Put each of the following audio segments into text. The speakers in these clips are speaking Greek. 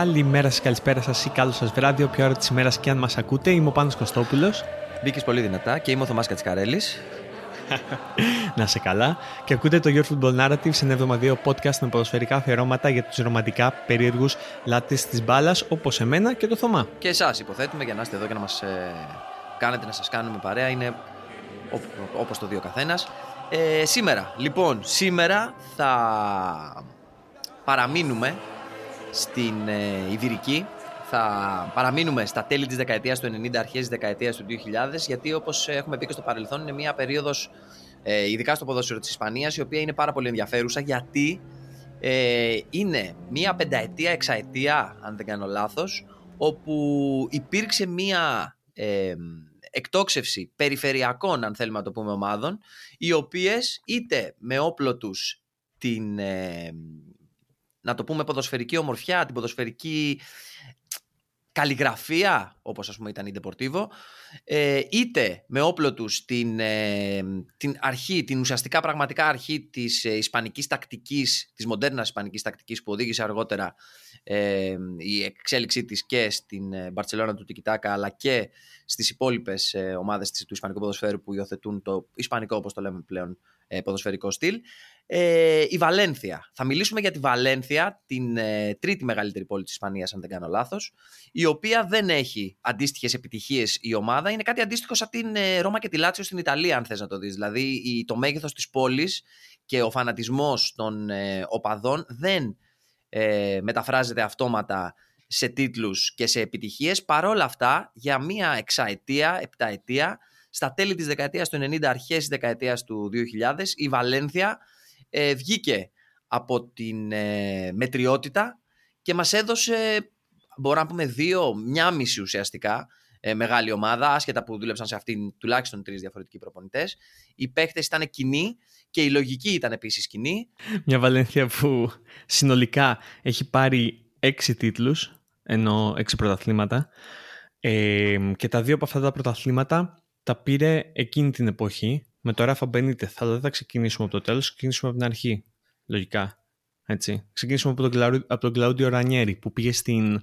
Καλημέρα σας, καλησπέρα σας ή καλό σας βράδυ, όποια ώρα της ημέρας και αν μας ακούτε. Είμαι ο Πάνος Κωστόπουλος. Μπήκε πολύ δυνατά και είμαι ο Θωμάς Κατσικαρέλης. να σε καλά. Και ακούτε το Your Football Narrative, ένα εβδομαδιαίο podcast με ποδοσφαιρικά αφιερώματα για τους ρομαντικά περίεργους λάτες της μπάλας, όπως εμένα και το Θωμά. Και εσάς υποθέτουμε για να είστε εδώ και να μας ε, κάνετε να σας κάνουμε παρέα. Είναι όπως το δύο ο καθένας. Ε, σήμερα, λοιπόν, σήμερα θα παραμείνουμε στην ε, Ιβηρική. Θα παραμείνουμε στα τέλη της δεκαετίας του 90, αρχές της δεκαετίας του 2000, γιατί όπως έχουμε πει και στο παρελθόν είναι μια περίοδος, ε, ειδικά στο ποδόσφαιρο της Ισπανίας, η οποία είναι πάρα πολύ ενδιαφέρουσα, γιατί ε, είναι μια πενταετία, εξαετία, αν δεν κάνω λάθος, όπου υπήρξε μια ε, εκτόξευση περιφερειακών, αν θέλουμε να το πούμε, ομάδων, οι οποίες είτε με όπλο τους την, ε, να το πούμε, ποδοσφαιρική ομορφιά, την ποδοσφαιρική καλλιγραφία, όπως ας πούμε ήταν η Deportivo, ε, είτε με όπλο τους την, ε, την αρχή, την ουσιαστικά πραγματικά αρχή της ε, ισπανικής τακτικής, της μοντέρνας ισπανικής τακτικής που οδήγησε αργότερα ε, η εξέλιξή της και στην Μπαρτσελώνα του Τικιτάκα αλλά και στις υπόλοιπες ε, ομάδες του ισπανικού ποδοσφαίρου που υιοθετούν το ισπανικό όπως το λέμε πλέον ε, ποδοσφαιρικό στυλ. Ε, η Βαλένθια. Θα μιλήσουμε για τη Βαλένθια, την ε, τρίτη μεγαλύτερη πόλη της Ισπανίας, αν δεν κάνω λάθος, η οποία δεν έχει αντίστοιχες επιτυχίες η ομάδα. Είναι κάτι αντίστοιχο σαν την ε, Ρώμα και τη Λάτσιο στην Ιταλία, αν θες να το δεις. Δηλαδή, η, το μέγεθος της πόλης και ο φανατισμός των ε, οπαδών δεν ε, μεταφράζεται αυτόματα σε τίτλους και σε επιτυχίες. Παρόλα αυτά, για μία εξαετία, επταετία, στα τέλη της δεκαετίας του 90, αρχές της δεκαετίας του 2000, η Βαλένθια ε, βγήκε από την ε, μετριότητα και μας έδωσε, μπορώ να πούμε δύο, μια μισή ουσιαστικά, ε, μεγάλη ομάδα, άσχετα που δούλεψαν σε αυτήν τουλάχιστον τρεις διαφορετικοί προπονητές. Οι παίχτες ήταν κοινοί και η λογική ήταν επίσης κοινή. Μια Βαλένθια που συνολικά έχει πάρει έξι τίτλους, ενώ έξι πρωταθλήματα. Ε, και τα δύο από αυτά τα πρωταθλήματα τα πήρε εκείνη την εποχή με το Ράφα Μπενίτεθ. Αλλά δεν θα ξεκινήσουμε από το τέλος, ξεκινήσουμε από την αρχή. Λογικά. Έτσι. Ξεκινήσουμε από τον, από τον Κλαούντιο Ρανιέρη που πήγε στην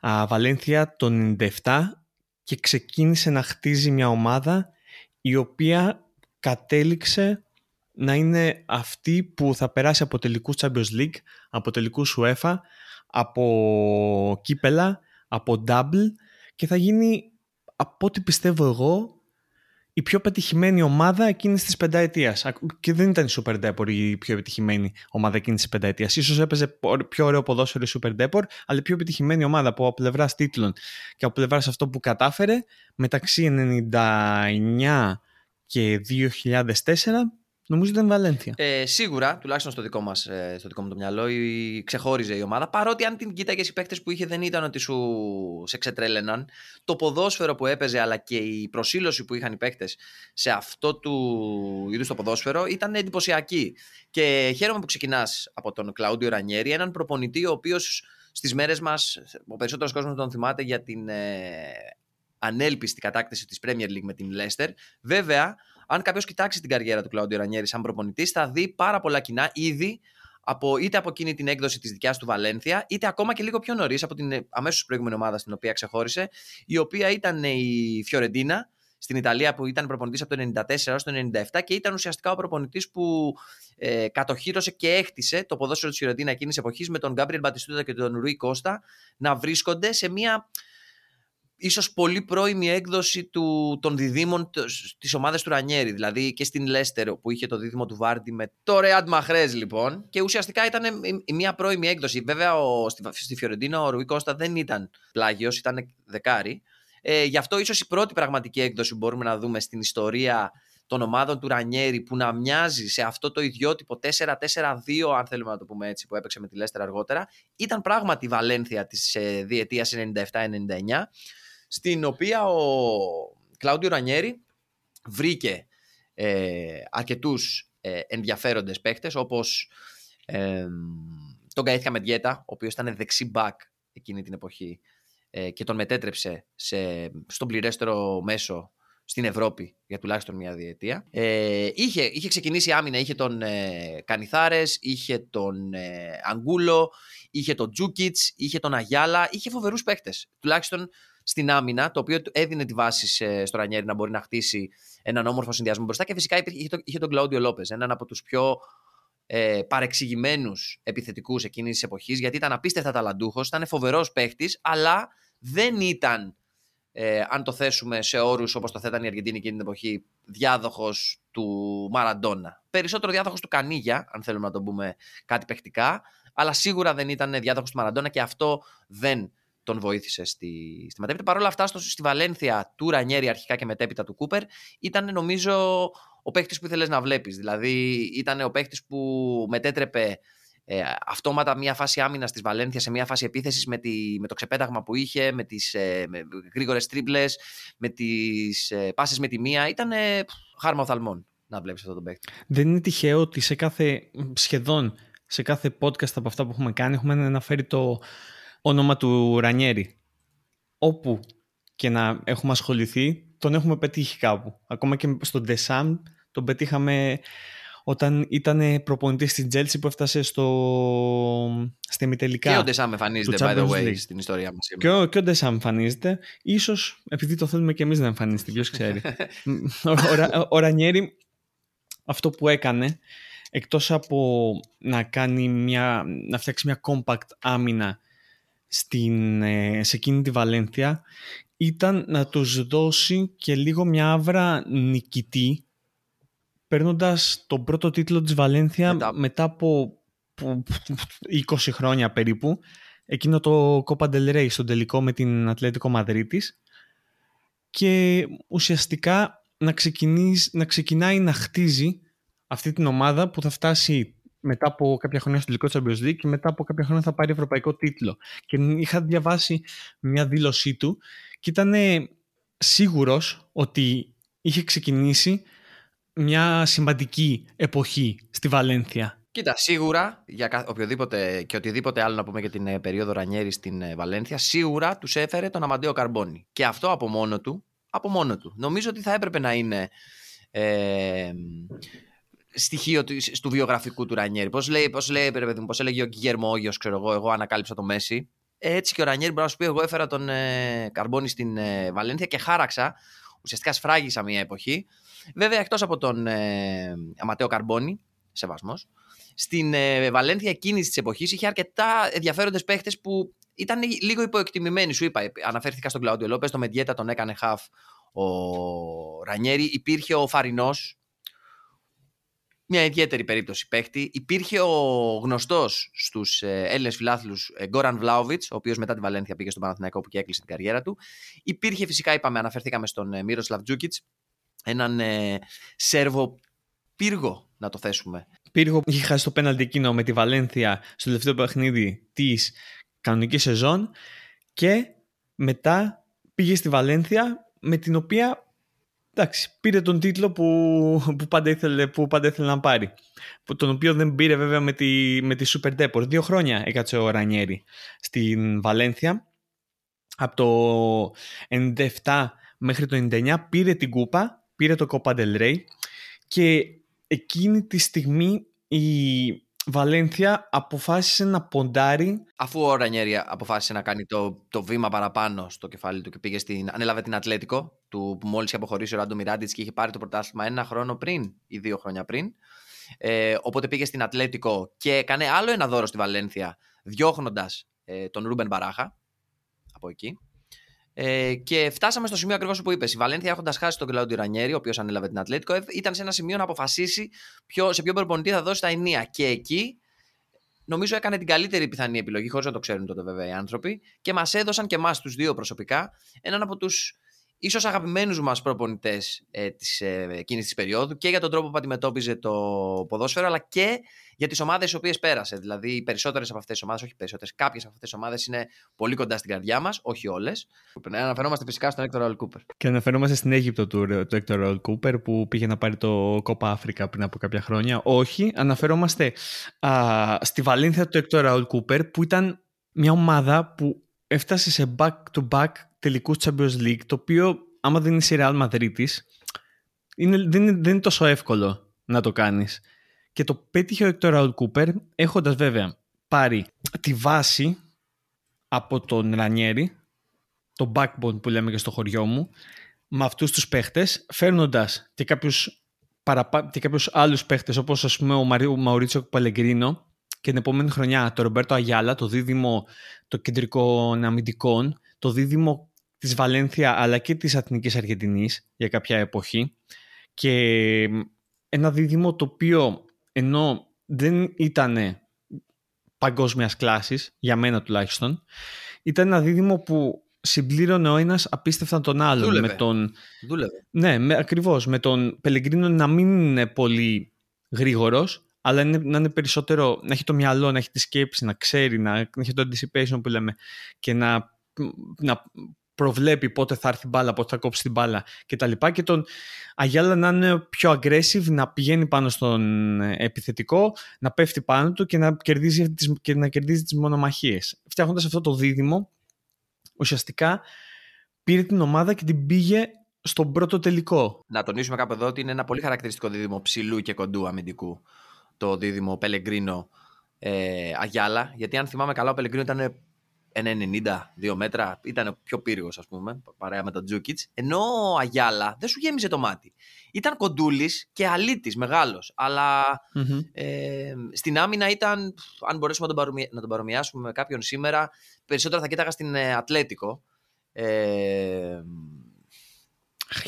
α, Βαλένθια το 97 και ξεκίνησε να χτίζει μια ομάδα η οποία κατέληξε να είναι αυτή που θα περάσει από τελικούς Champions League, από τελικούς UEFA, από κύπελα, από double και θα γίνει από ό,τι πιστεύω εγώ η πιο πετυχημένη ομάδα εκείνης της πενταετίας. Και δεν ήταν η Super Depor η πιο επιτυχημένη ομάδα εκείνης της πενταετίας. σω έπαιζε πιο ωραίο ποδόσφαιρο η Super Depor, αλλά η πιο επιτυχημένη ομάδα από πλευράς τίτλων και από πλευράς αυτό που κατάφερε μεταξύ 99 και 2004 Νομίζω ήταν Βαλένθια. Ε, σίγουρα, τουλάχιστον στο δικό, μας, ε, στο δικό μου το μυαλό, η, ξεχώριζε η ομάδα. Παρότι αν την κοίταγες οι παίκτες που είχε δεν ήταν ότι σου σε ξετρέλαιναν. Το ποδόσφαιρο που έπαιζε αλλά και η προσήλωση που είχαν οι παίκτες σε αυτό του είδους το ποδόσφαιρο ήταν εντυπωσιακή. Και χαίρομαι που ξεκινάς από τον Κλαούντιο Ρανιέρη, έναν προπονητή ο οποίος στις μέρες μας, ο περισσότερος κόσμος τον θυμάται για την ε, ανέλπιστη κατάκτηση της Premier League με την Leicester. Βέβαια, αν κάποιος κοιτάξει την καριέρα του Κλάουντιο Ρανιέρη σαν προπονητής, θα δει πάρα πολλά κοινά ήδη από, είτε από εκείνη την έκδοση της δικιάς του Βαλένθια, είτε ακόμα και λίγο πιο νωρίς από την αμέσως προηγούμενη ομάδα στην οποία ξεχώρισε, η οποία ήταν η Φιωρεντίνα στην Ιταλία που ήταν προπονητής από το 1994 έως το 1997 και ήταν ουσιαστικά ο προπονητής που ε, κατοχύρωσε και έχτισε το ποδόσφαιρο της Φιωρεντίνα εκείνης τη εποχής με τον Γκάμπριελ Μπατιστούτα και τον Ρουί Κώστα να βρίσκονται σε μια ίσως πολύ πρώιμη έκδοση του, των διδήμων της ομάδας του Ρανιέρη. Δηλαδή και στην Λέστερ που είχε το δίδυμο του Βάρντι με το Ρεάντ Μαχρές λοιπόν. Και ουσιαστικά ήταν μια πρώιμη έκδοση. Βέβαια ο, στη, στη Φιωρεντίνα ο Ρουί Κώστα δεν ήταν πλάγιος, ήταν δεκάρι. Ε, γι' αυτό ίσως η πρώτη πραγματική έκδοση που μπορούμε να δούμε στην ιστορία των ομάδων του Ρανιέρη που να μοιάζει σε αυτό το ιδιότυπο 4-4-2 αν θέλουμε να το πούμε έτσι που έπαιξε με τη Λέστερ αργότερα ήταν πράγματι η Βαλένθια της ε, διετίας 97-99 στην οποία ο Κλάουντιο Ρανιέρη βρήκε ε, αρκετούς ε, ενδιαφέροντες παίχτες όπως ε, τον Καΐθια Μεντιέτα, ο οποίος ήταν δεξί μπακ εκείνη την εποχή ε, και τον μετέτρεψε σε, στον πληρέστερο μέσο στην Ευρώπη για τουλάχιστον μια διετία. Ε, είχε, είχε ξεκινήσει άμυνα, είχε τον ε, Κανιθάρες, είχε τον ε, Αγκούλο, είχε τον Τζούκιτς, είχε τον Αγιάλα, είχε φοβερούς παίχτες. Τουλάχιστον στην άμυνα, το οποίο έδινε τη βάση στο Ρανιέρι να μπορεί να χτίσει έναν όμορφο συνδυασμό μπροστά και φυσικά είχε, είχε τον Κλαούντιο Λόπες, έναν από τους πιο ε, παρεξηγημένους επιθετικούς εκείνης της εποχής, γιατί ήταν απίστευτα ταλαντούχος, ήταν φοβερός παίχτης, αλλά δεν ήταν, ε, αν το θέσουμε σε όρους όπως το θέταν η Αργεντίνη εκείνη την εποχή, διάδοχος του Μαραντόνα. Περισσότερο διάδοχος του Κανίγια, αν θέλουμε να το πούμε κάτι παιχτικά, αλλά σίγουρα δεν ήταν διάδοχος του Μαραντόνα και αυτό δεν τον βοήθησε στη, στη μετέπειτα. Παρ' όλα αυτά, στο, στη Βαλένθια του Ρανιέρη αρχικά και μετέπειτα του Κούπερ, ήταν νομίζω ο παίχτης που ήθελες να βλέπεις. Δηλαδή, ήταν ο παίχτης που μετέτρεπε ε, αυτόματα μια φάση άμυνας της Βαλένθια σε μια φάση επίθεσης με, με το ξεπέταγμα που είχε, με τις ε, γρήγορες τρίπλες, με τις ε, πάσει με τη μία. Ήταν χάρμα οφθαλμών να βλέπεις αυτό τον παίχτη. Δεν είναι τυχαίο ότι σε κάθε σχεδόν σε κάθε podcast από αυτά που έχουμε κάνει έχουμε αναφέρει το όνομα του Ρανιέρη. Όπου και να έχουμε ασχοληθεί, τον έχουμε πετύχει κάπου. Ακόμα και στον Ντεσάμ τον πετύχαμε όταν ήταν προπονητής στην Τζέλση που έφτασε στο... στη μητελικά. Και ο Ντεσάμ εμφανίζεται, by the way, στην ιστορία μας. Και ο, και ο Ντεσάμ εμφανίζεται. Ίσως επειδή το θέλουμε και εμείς να εμφανίζεται, ποιος ξέρει. ο, ο, ο Ρανιέρη αυτό που έκανε, εκτός από να, κάνει μια, να φτιάξει μια compact άμυνα στην, ε, σε εκείνη τη Βαλένθια ήταν να τους δώσει και λίγο μια άβρα νικητή παίρνοντας τον πρώτο τίτλο της Βαλένθια μετά, μετά από 20 χρόνια περίπου εκείνο το Copa del Rey στο τελικό με την Ατλέτικο Μαδρίτης. Και ουσιαστικά να, να ξεκινάει να χτίζει αυτή την ομάδα που θα φτάσει μετά από κάποια χρόνια στο τελικό Champions League και μετά από κάποια χρόνια θα πάρει ευρωπαϊκό τίτλο. Και είχα διαβάσει μια δήλωσή του και ήταν σίγουρος ότι είχε ξεκινήσει μια σημαντική εποχή στη Βαλένθια. Κοίτα, σίγουρα για οποιοδήποτε και οτιδήποτε άλλο να πούμε για την ε, περίοδο Ρανιέρη στην ε, Βαλένθια, σίγουρα τους έφερε τον Αμαντέο Καρμπόνι. Και αυτό από μόνο του, από μόνο του. Νομίζω ότι θα έπρεπε να είναι ε, στοιχείο του, του βιογραφικού του Ρανιέρη. Πώς λέει, πώς λέει πώς έλεγε ο Γκυγέρμο Όγιο, ξέρω εγώ, εγώ ανακάλυψα το Μέση. Έτσι και ο Ρανιέρη μπορεί να σου πει: Εγώ έφερα τον ε, Καρμπόνι στην ε, Βαλένθια και χάραξα. Ουσιαστικά σφράγισα μια εποχή. Βέβαια, εκτός από τον ε, Αματέο Καρμπόνι, σεβασμός, στην ε, Βαλένθια εκείνης της εποχής είχε αρκετά ενδιαφέροντες παίχτες που ήταν λίγο υποεκτιμημένοι. Σου είπα, αναφέρθηκα στον Κλαούντιο Λόπες, το Μεντιέτα τον έκανε χαφ ο Ρανιέρη. Υπήρχε ο Φαρινός, μια ιδιαίτερη περίπτωση παίχτη. Υπήρχε ο γνωστός στους ε, Έλληνες φιλάθλους ε, Γκόραν Βλάουβιτ, ο οποίος μετά τη Βαλένθια πήγε στον Παναθηναϊκό που και έκλεισε την καριέρα του. Υπήρχε φυσικά, είπαμε, αναφερθήκαμε στον ε, Μύρο Σλαβτζούκιτ, έναν ε, Σέρβο πύργο, να το θέσουμε. Πύργο που είχε χάσει το πέναλτι εκείνο με τη Βαλένθια στο τελευταίο παιχνίδι της κανονικής σεζόν και μετά πήγε στη Βαλένθια με την οποία εντάξει, πήρε τον τίτλο που, που, πάντα ήθελε, που πάντα ήθελε να πάρει. Τον οποίο δεν πήρε βέβαια με τη, με τη Super Deport. Δύο χρόνια έκατσε ο Ρανιέρη στην Βαλένθια. Από το 97 μέχρι το 99 πήρε την κούπα, πήρε το Copa del Rey και εκείνη τη στιγμή η Βαλένθια αποφάσισε να ποντάρει. Αφού ο Ρανιέρη αποφάσισε να κάνει το, το βήμα παραπάνω στο κεφάλι του και πήγε στην. ανέλαβε την Ατλέτικο, του, που μόλις είχε αποχωρήσει ο Ράντο Μιράντιτς και είχε πάρει το πρωτάθλημα ένα χρόνο πριν ή δύο χρόνια πριν. Ε, οπότε πήγε στην Ατλέτικο και έκανε άλλο ένα δώρο στη Βαλένθια, διώχνοντας ε, τον Ρούμπεν Μπαράχα από εκεί. Ε, και φτάσαμε στο σημείο ακριβώς που είπες. Η Βαλένθια, έχοντας χάσει τον Κλάουντιο Ρανιέρη, ο οποίος ανέλαβε την Ατλέτικο, ήταν σε ένα σημείο να αποφασίσει ποιο, σε ποιο προπονητή θα δώσει τα ενία. Και εκεί νομίζω έκανε την καλύτερη πιθανή επιλογή, χωρίς να το ξέρουν τότε βέβαια οι άνθρωποι, και μας έδωσαν και εμάς τους δύο προσωπικά έναν από τους ίσως αγαπημένους μας προπονητές ε, ε, εκείνης της περίοδου και για τον τρόπο που αντιμετώπιζε το ποδόσφαιρο, αλλά και για τις ομάδες οι οποίες πέρασε. Δηλαδή, οι περισσότερες από αυτές τις ομάδες, όχι περισσότερες, κάποιες από αυτές τις ομάδες είναι πολύ κοντά στην καρδιά μας, όχι όλες. Αναφερόμαστε φυσικά στον Έκτορ Ρολ Κούπερ. Και αναφερόμαστε στην Αίγυπτο του, του Έκτορ Ρολ Κούπερ που πήγε να πάρει το Κόπα Αφρικα πριν από κάποια χρόνια. Όχι, αναφερόμαστε α, στη Βαλένθια του Έκτορ Ρολ Κούπερ που ήταν μια ομάδα που έφτασε σε back-to-back τελικούς Champions League, το οποίο άμα δεν είσαι Real Madrid είναι, δεν, είναι, δεν είναι τόσο εύκολο να το κάνεις. Και το πέτυχε ο Εκτόρ Ραουλ Κούπερ έχοντας βέβαια πάρει τη βάση από τον Ρανιέρη, το backbone που λέμε και στο χωριό μου, με αυτούς τους παίχτες, φέρνοντας και κάποιους, παραπα... και κάποιους άλλους παίχτες όπως ας πούμε ο, Μαρί... Μαουρίτσο Παλεγκρίνο και την επόμενη χρονιά το Ρομπέρτο Αγιάλα, το δίδυμο το κεντρικό αμυντικών, το δίδυμο της Βαλένθια αλλά και της Αθηνικής Αργεντινής για κάποια εποχή και ένα δίδυμο το οποίο ενώ δεν ήταν παγκόσμιας κλάσης, για μένα τουλάχιστον, ήταν ένα δίδυμο που συμπλήρωνε ο ένας απίστευτα τον άλλον. Δούλευε. Με τον... Δούλευε. Ναι, με, ακριβώς. Με τον Πελεγκρίνο να μην είναι πολύ γρήγορος, αλλά είναι, να είναι περισσότερο, να έχει το μυαλό, να έχει τη σκέψη, να ξέρει, να, να έχει το anticipation που λέμε και να, να προβλέπει πότε θα έρθει η μπάλα, πότε θα κόψει την μπάλα κτλ. Και, και τον Αγιάλα να είναι πιο aggressive, να πηγαίνει πάνω στον επιθετικό, να πέφτει πάνω του και να κερδίζει τις, και να κερδίζει τις μονομαχίες. Φτιάχνοντας αυτό το δίδυμο, ουσιαστικά πήρε την ομάδα και την πήγε στον πρώτο τελικό. Να τονίσουμε κάπου εδώ ότι είναι ένα πολύ χαρακτηριστικό δίδυμο ψηλού και κοντού αμυντικού. Το δίδυμο Πελεγκρίνο ε, Αγιάλα. Γιατί αν θυμάμαι καλά, ο Πελεγκρίνο ήταν 1,90, μέτρα, ήταν πιο πύργος, ας πούμε, παρέα με τον Τζούκιτς. Ενώ ο Αγιάλα δεν σου γέμιζε το μάτι. Ήταν κοντούλης και αλήτης, μεγάλος. Αλλά mm-hmm. ε, στην άμυνα ήταν, αν μπορέσουμε να τον, παρομοι... να τον παρομοιάσουμε με κάποιον σήμερα, περισσότερο θα κοίταγα στην ε, Ατλέτικο. Ε,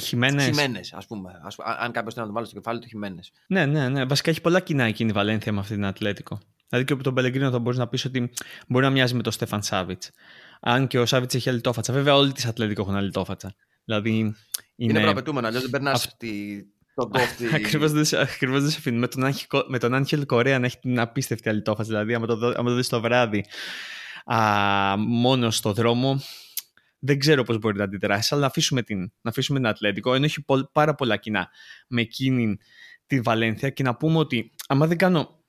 Χιμένες. Χιμένες, ας πούμε. Ας, αν κάποιος θέλει να τον βάλει στο κεφάλι του, Χιμένες. Ναι, ναι, ναι. Βασικά έχει πολλά κοινά εκείνη η Βαλένθια με αυτή την Ατλέτικο. Δηλαδή και από τον Πελεγκρίνο θα μπορείς να πεις ότι μπορεί να μοιάζει με τον Στέφαν Σάβιτς. Αν και ο Σάβιτς έχει αλυτόφατσα. Βέβαια, όλοι τι Ατλέτικο έχουν αλυτόφατσα. Δηλαδή. Είναι, είναι προαπαιτούμενο, αλλιώς δεν περνάς Αυ... τη... τον κόφτη. Ακριβώς δεν, δεν σε αφήνει. Με τον, με τον Άγχελ Κορέα να έχει την απίστευτη αλυτόφατσα. Δηλαδή, άμα το, άμα το δεις το βράδυ α, μόνο στο δρόμο, δεν ξέρω πώς μπορεί να αντιδράσεις, αλλά να αφήσουμε την, να αφήσουμε την Ατλέτικο, ενώ έχει πάρα πολλά κοινά με εκείνη τη Βαλένθια και να πούμε ότι, άμα δεν κάνω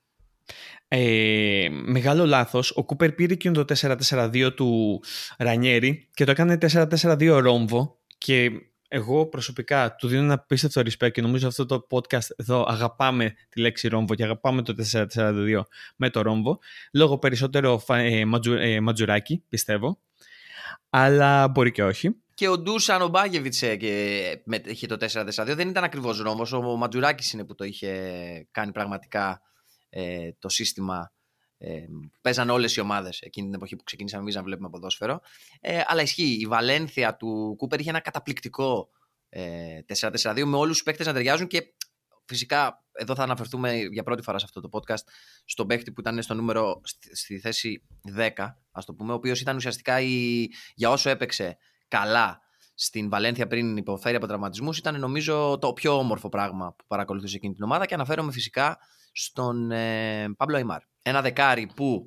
ε, μεγάλο λάθος, ο Κούπερ πήρε εκείνο το 4-4-2 του Ρανιέρη και το έκανε 4-4-2 ρόμβο και εγώ προσωπικά του δίνω ένα πίστευτο respect και νομίζω αυτό το podcast εδώ αγαπάμε τη λέξη ρόμβο και αγαπάμε το 4-4-2 με το ρόμβο λόγω περισσότερο ε, ματζου, ε, ματζουράκι πιστεύω αλλά μπορεί και όχι. Και ο Ντούσαν ο Μπάγεβιτς είχε το 4-4-2 δεν ήταν ακριβώς ρόμβος, ο Ματζουράκης είναι που το είχε κάνει πραγματικά ε, το σύστημα ε, παίζαν όλες οι ομάδες εκείνη την εποχή που ξεκίνησαμε εμείς να βλέπουμε ποδόσφαιρο. Ε, αλλά ισχύει. Η Βαλένθια του Κούπερ είχε ένα καταπληκτικό ε, 4-4-2 με όλους τους παίκτες να ταιριάζουν και φυσικά εδώ θα αναφερθούμε για πρώτη φορά σε αυτό το podcast στον παίκτη που ήταν στο νούμερο στη, στη θέση 10, ας το πούμε, ο οποίος ήταν ουσιαστικά η, για όσο έπαιξε καλά στην Βαλένθια πριν υποφέρει από τραυματισμούς, ήταν νομίζω το πιο όμορφο πράγμα που παρακολουθούσε εκείνη την ομάδα και αναφέρομαι φυσικά στον ε, Παύλο Αϊμάρ. Ένα δεκάρι που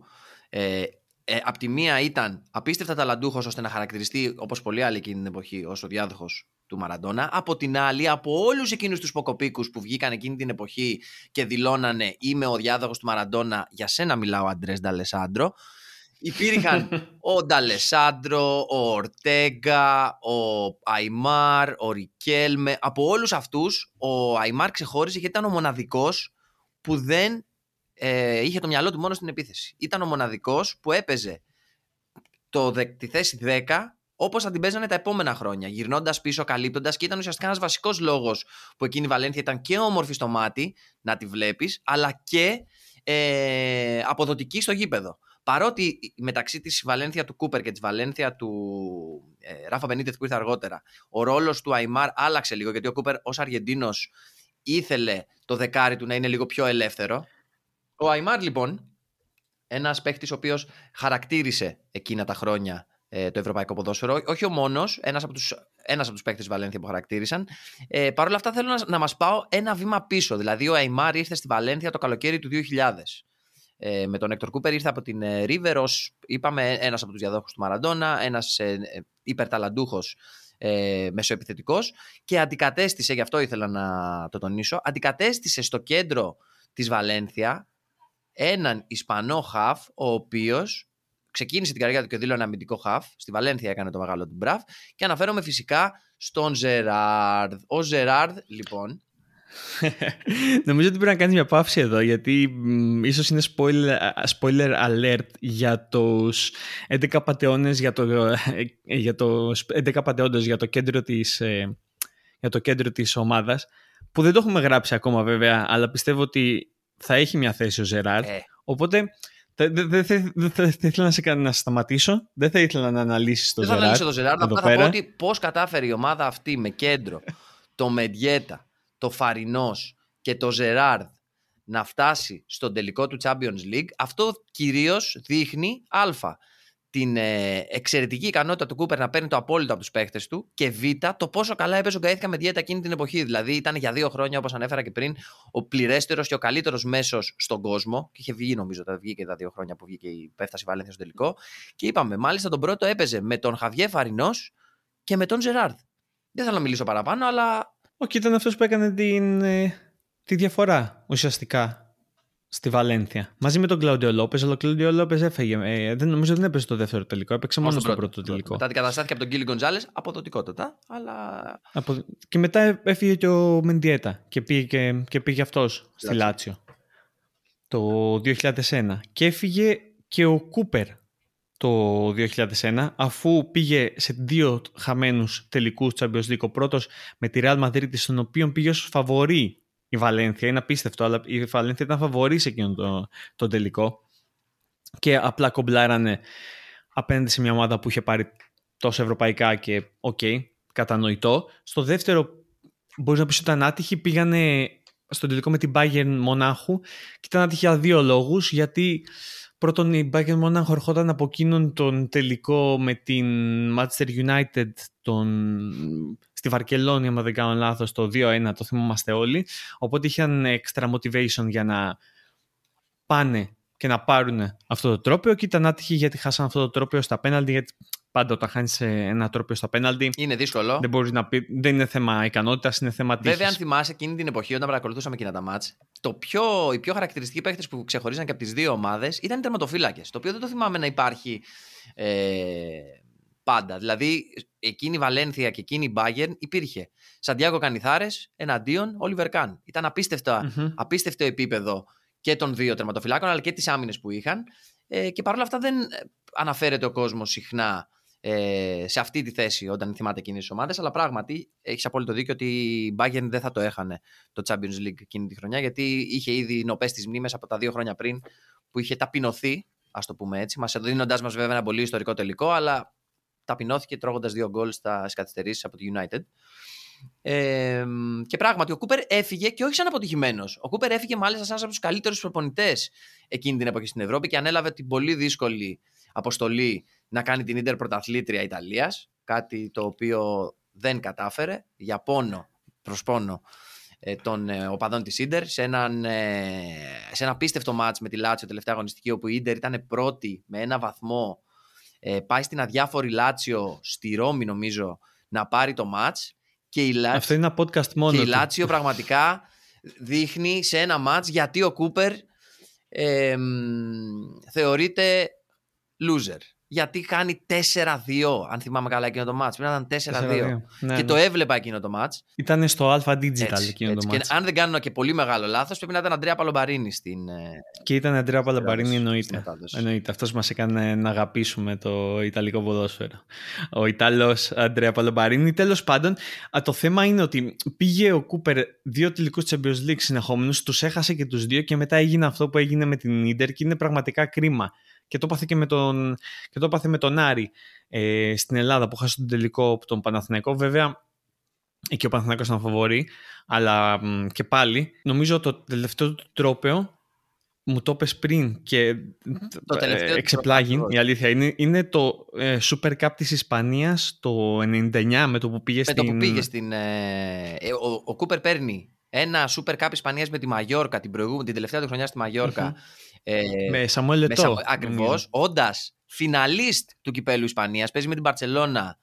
ε, ε, απ' τη μία ήταν απίστευτα ταλαντούχος ώστε να χαρακτηριστεί όπως πολλοί άλλοι εκείνη την εποχή ως ο διάδοχος του Μαραντόνα. Από την άλλη, από όλους εκείνους τους ποκοπίκους που βγήκαν εκείνη την εποχή και δηλώνανε είμαι ο διάδοχος του Μαραντόνα, για σένα μιλάω Αντρές Νταλεσάντρο, Υπήρχαν ο Νταλεσάντρο, ο Ορτέγκα, ο Αϊμάρ, ο Ρικέλμε. Από όλους αυτούς ο Αϊμάρ ξεχώριζε γιατί ήταν ο μοναδικός που δεν ε, είχε το μυαλό του μόνο στην επίθεση. Ήταν ο μοναδικός που έπαιζε το, τη θέση 10 όπως θα την παίζανε τα επόμενα χρόνια. Γυρνώντας πίσω, καλύπτοντας και ήταν ουσιαστικά ένας βασικός λόγος που εκείνη η Βαλένθια ήταν και όμορφη στο μάτι να τη βλέπεις, αλλά και ε, αποδοτική στο γήπεδο. Παρότι μεταξύ της Βαλένθια του Κούπερ και της Βαλένθια του ε, Ράφα Μπενίτεθ που ήρθε αργότερα, ο ρόλος του Αϊμάρ άλλαξε λίγο γιατί ο Κούπερ ως Αργεντίνος ήθελε το δεκάρι του να είναι λίγο πιο ελεύθερο. Ο Αϊμάρ λοιπόν, ένας παίχτη ο οποίος χαρακτήρισε εκείνα τα χρόνια ε, το ευρωπαϊκό ποδόσφαιρο, όχι ο μόνος, ένας από τους ένας από τους παίκτες της Βαλένθια που χαρακτήρισαν. Ε, Παρ' όλα αυτά θέλω να, να μας πάω ένα βήμα πίσω. Δηλαδή ο Αϊμάρ ήρθε στη Βαλένθια το καλοκαίρι του 2000. Ε, με τον Έκτορ Κούπερ ήρθε από την Ρίβερ ε, είπαμε, ένας από τους διαδόχους του Μαραντόνα, ένας ε, ε υπερταλαντούχος ε, μεσοεπιθετικός και αντικατέστησε, γι' αυτό ήθελα να το τονίσω, αντικατέστησε στο κέντρο της Βαλένθια έναν Ισπανό χαφ, ο οποίος ξεκίνησε την καριέρα του και δήλωνε αμυντικό χαφ, στη Βαλένθια έκανε το μεγάλο του μπραφ και αναφέρομαι φυσικά στον Ζεράρδ. Ο Ζεράρδ, λοιπόν. Νομίζω ότι πρέπει να κάνεις μια παύση εδώ γιατί μ, ίσως είναι spoiler, spoiler alert για τους 11 πατεώνες για το, ε, για το 11 πατεώντες για το κέντρο της ε, για το κέντρο της ομάδας που δεν το έχουμε γράψει ακόμα βέβαια αλλά πιστεύω ότι θα έχει μια θέση ο Ζεράρ Ε, οπότε δεν δε, δε, δε, δε- δεν θα ήθελα να σε κα- να σταματήσω δεν θα ήθελα να αναλύσεις το δεν θα Ζεράρ αναλύσω το Ζεράρδ, εδώ απλά θα πω πέρα. ότι πώς κατάφερε η ομάδα αυτή με κέντρο το Μεντιέτα, το Φαρινός και το Ζεράρδ να φτάσει στον τελικό του Champions League, αυτό κυρίως δείχνει Α. Την ε, εξαιρετική ικανότητα του Κούπερ να παίρνει το απόλυτο από τους παίχτε του και Β. το πόσο καλά έπαιζε ο Γκαέθηκα με διέτα εκείνη την εποχή. Δηλαδή ήταν για δύο χρόνια, όπως ανέφερα και πριν, ο πληρέστερος και ο καλύτερος μέσος στον κόσμο. Και είχε βγει, νομίζω, τα βγήκε τα δύο χρόνια που βγήκε η πέφταση Βαλένθια στο τελικό. Και είπαμε, μάλιστα τον πρώτο έπαιζε με τον Χαβιέ Φαρινός και με τον Ζεράρδ. Δεν θέλω να μιλήσω παραπάνω, αλλά Όχι, ήταν αυτός που έκανε την, ε, τη διαφορά ουσιαστικά στη Βαλένθια. Μαζί με τον Κλάουντιο Λόπες, αλλά ο Κλάουντιο Λόπες έφεγε. Ε, δεν, νομίζω δεν έπαιζε το δεύτερο τελικό, έπαιξε μόνο στο πρώτο τελικό. Μετά αντικαταστάθηκε από τον Γκίλι Γκοντζάλες, αποδοτικότατα. Αλλά Από... Και μετά έφυγε και ο Μεντιέτα και πήγε, και, και πήγε αυτός στη Λάτσιο. Λάτσιο το 2001. Και έφυγε και ο Κούπερ το 2001 αφού πήγε σε δύο χαμένους τελικούς Champions League ο πρώτος με τη Real Madrid στον οποίο πήγε ως φαβορή η Βαλένθια είναι απίστευτο αλλά η Βαλένθια ήταν φαβορής σε εκείνο το, το τελικό και απλά κομπλάρανε απέναντι σε μια ομάδα που είχε πάρει τόσο ευρωπαϊκά και οκ, κατανοητό. Στο δεύτερο μπορείς να πεις ότι ήταν άτυχοι, πήγανε στον τελικό με την Bayern Μονάχου και ήταν άτυχοι για δύο λόγους γιατί πρώτον η Bayern Μονάχου ερχόταν από εκείνον τον τελικό με την Manchester United τον... στη Βαρκελόνη αν δεν κάνω λάθος το 2-1 το θυμόμαστε όλοι. Οπότε είχαν extra motivation για να πάνε και να πάρουν αυτό το τρόπαιο και ήταν άτυχοι γιατί χάσαν αυτό το τρόπαιο στα πέναλτι γιατί πάντα όταν χάνεις ε, ένα τρόπαιο στα πέναλτι είναι δύσκολο. δεν μπορείς να πει, δεν είναι θέμα ικανότητας, είναι θέμα τύχης. Βέβαια, αν θυμάσαι εκείνη την εποχή όταν παρακολουθούσαμε εκείνα τα μάτς, το πιο, οι πιο χαρακτηριστικοί παίχτε που ξεχωρίζαν και από τις δύο ομάδες ήταν οι τερματοφύλακες. Το οποίο δεν το θυμάμαι να υπάρχει ε, πάντα. Δηλαδή, εκείνη η Βαλένθια και εκείνη η Bayern υπήρχε. Σαντιάκο Κανιθάρες εναντίον Όλιβερ Καν. Ήταν απίστευτα, Μμμ. απίστευτο επίπεδο και των δύο τερματοφυλάκων, αλλά και τις άμυνες που είχαν. Ε, και παρόλα αυτά δεν ε, αναφέρεται ο κόσμος συχνά ε, σε αυτή τη θέση όταν θυμάται εκείνες τις ομάδες. Αλλά πράγματι έχεις απόλυτο δίκιο ότι η Bayern δεν θα το έχανε το Champions League εκείνη τη χρονιά, γιατί είχε ήδη νοπές τις μνήμες από τα δύο χρόνια πριν που είχε ταπεινωθεί, ας το πούμε έτσι, μας δίνοντάς μας βέβαια ένα πολύ ιστορικό τελικό, αλλά ταπεινώθηκε τρώγοντας δύο γκολ στα καθυστερήσεις από τη United. Ε, και πράγματι, ο Κούπερ έφυγε και όχι σαν αποτυχημένος. Ο Κούπερ έφυγε μάλιστα σαν ένας από τους καλύτερους προπονητές εκείνη την εποχή στην Ευρώπη και ανέλαβε την πολύ δύσκολη αποστολή να κάνει την Ίντερ πρωταθλήτρια Ιταλίας. Κάτι το οποίο δεν κατάφερε για πόνο προς πόνο ε, των ε, οπαδών της Ίντερ σε, έναν, ε, σε ένα απίστευτο ματς με τη Λάτσιο τελευταία αγωνιστική όπου η Ίντερ ήταν πρώτη με ένα βαθμό ε, πάει στην αδιάφορη Λάτσιο στη Ρώμη νομίζω να πάρει το μάτς και η Λάτσιο, Αυτό είναι ένα podcast μόνο και η του. Λάτσιο πραγματικά δείχνει σε ένα μάτς γιατί ο Κούπερ ε, μ, θεωρείται loser. Γιατί κάνει 4-2, αν θυμάμαι καλά εκείνο το μάτς. Πρέπει να ήταν 4-2. Ναι, και ναι. το έβλεπα εκείνο το μάτς. Ήταν στο Alpha Digital Έτσι, εκείνο έτσι. το Και μάτς. αν δεν κάνω και πολύ μεγάλο λάθος, πρέπει να ήταν Αντρέα Παλομπαρίνη στην. ε, Και ήταν Αντρέα Παλαμπαρίνη στην εννοείται. μετάδοσης. Εννοείται. Αυτός μας έκανε να αγαπήσουμε το Ιταλικό ποδόσφαιρο. Ο Ιταλός Αντρέα Παλαμπαρίνη. Τέλος πάντων, α, το θέμα είναι ότι πήγε ο Κούπερ δύο τελικούς Champions League συνεχόμενους, τους έχασε και τους δύο και μετά έγινε αυτό που έγινε με την Ίντερ και είναι πραγματικά κρίμα. Και το έπαθε και με τον, και το έπαθε με τον Άρη ε, στην Ελλάδα που χάσε τον τελικό από τον Παναθηναϊκό. Βέβαια, εκεί ο Παναθηναϊκός ήταν φαβορή, αλλά μ, και πάλι νομίζω το τελευταίο του τρόπαιο μου το είπες πριν και Το τελευταίο ε, του εξεπλάγει τρόπαιο, η αλήθεια είναι, είναι το ε, Super Cup της Ισπανίας το 99 με το που πήγε Με στην... το που πήγε στην. ε, ε, ο, ο Κούπερ παίρνει ένα Super Cup Ισπανίας με τη Μαγιόρκα την, προηγούμενη, την τελευταία του χρονιά στη Μαγιόρκα. Μμμ. Ε, με Σαμουέλ Λετό. Ακριβώς. νομίζω. Όντας φιναλίστ του κυπέλου Ισπανίας, παίζει με την Παρσελώνα,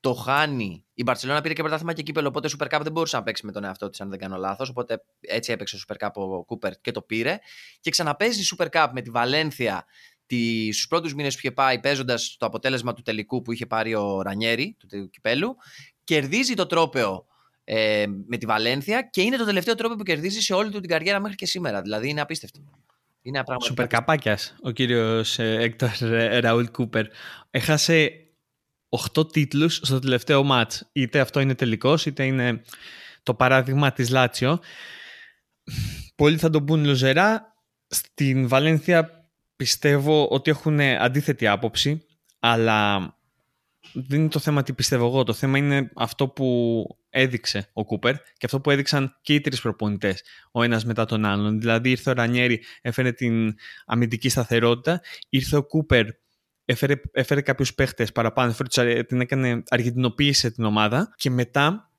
το χάνει. Η Μπαρσελόνα πήρε και πρωτάθλημα και κύπελο, οπότε Super Cup δεν μπορούσε να παίξει με τον εαυτό της, αν δεν κάνω λάθος. Οπότε έτσι έπαιξε Super Cup ο Κούπερ και το πήρε. Και ξαναπέζει Super Cup με τη Βαλένθια στους πρώτους μήνες που είχε πάει, παίζοντας το αποτέλεσμα του τελικού που είχε πάρει ο Ρανιέρη του κυπέλου. κερδίζει το τρόπεο ε, με τη Βαλένθια και είναι το τελευταίο τρόπο που κερδίζει σε όλη του την καριέρα μέχρι και σήμερα. Δηλαδή είναι απίστευτο. Είναι Σούπερ καπάκιας ο κύριος Έκτορ Ραούλ Κούπερ. Έχασε 8 τίτλους στο τελευταίο μάτς. Είτε αυτό είναι τελικός, είτε είναι το παράδειγμα της Λάτσιο. Πολλοί θα τον πούν λουζερά. Στην Βαλένθια πιστεύω ότι έχουν αντίθετη άποψη, αλλά δεν είναι το θέμα τι πιστεύω εγώ. Το θέμα είναι αυτό που έδειξε ο Κούπερ και αυτό που έδειξαν και οι τρεις προπονητές, ο ένας μετά τον άλλον. Δηλαδή, ήρθε ο Ρανιέρη, έφερε την αμυντική σταθερότητα, ήρθε ο Κούπερ, έφερε, έφερε κάποιους παίχτες παραπάνω, έφερε, την έκανε, αργεντινοποίησε την ομάδα και μετά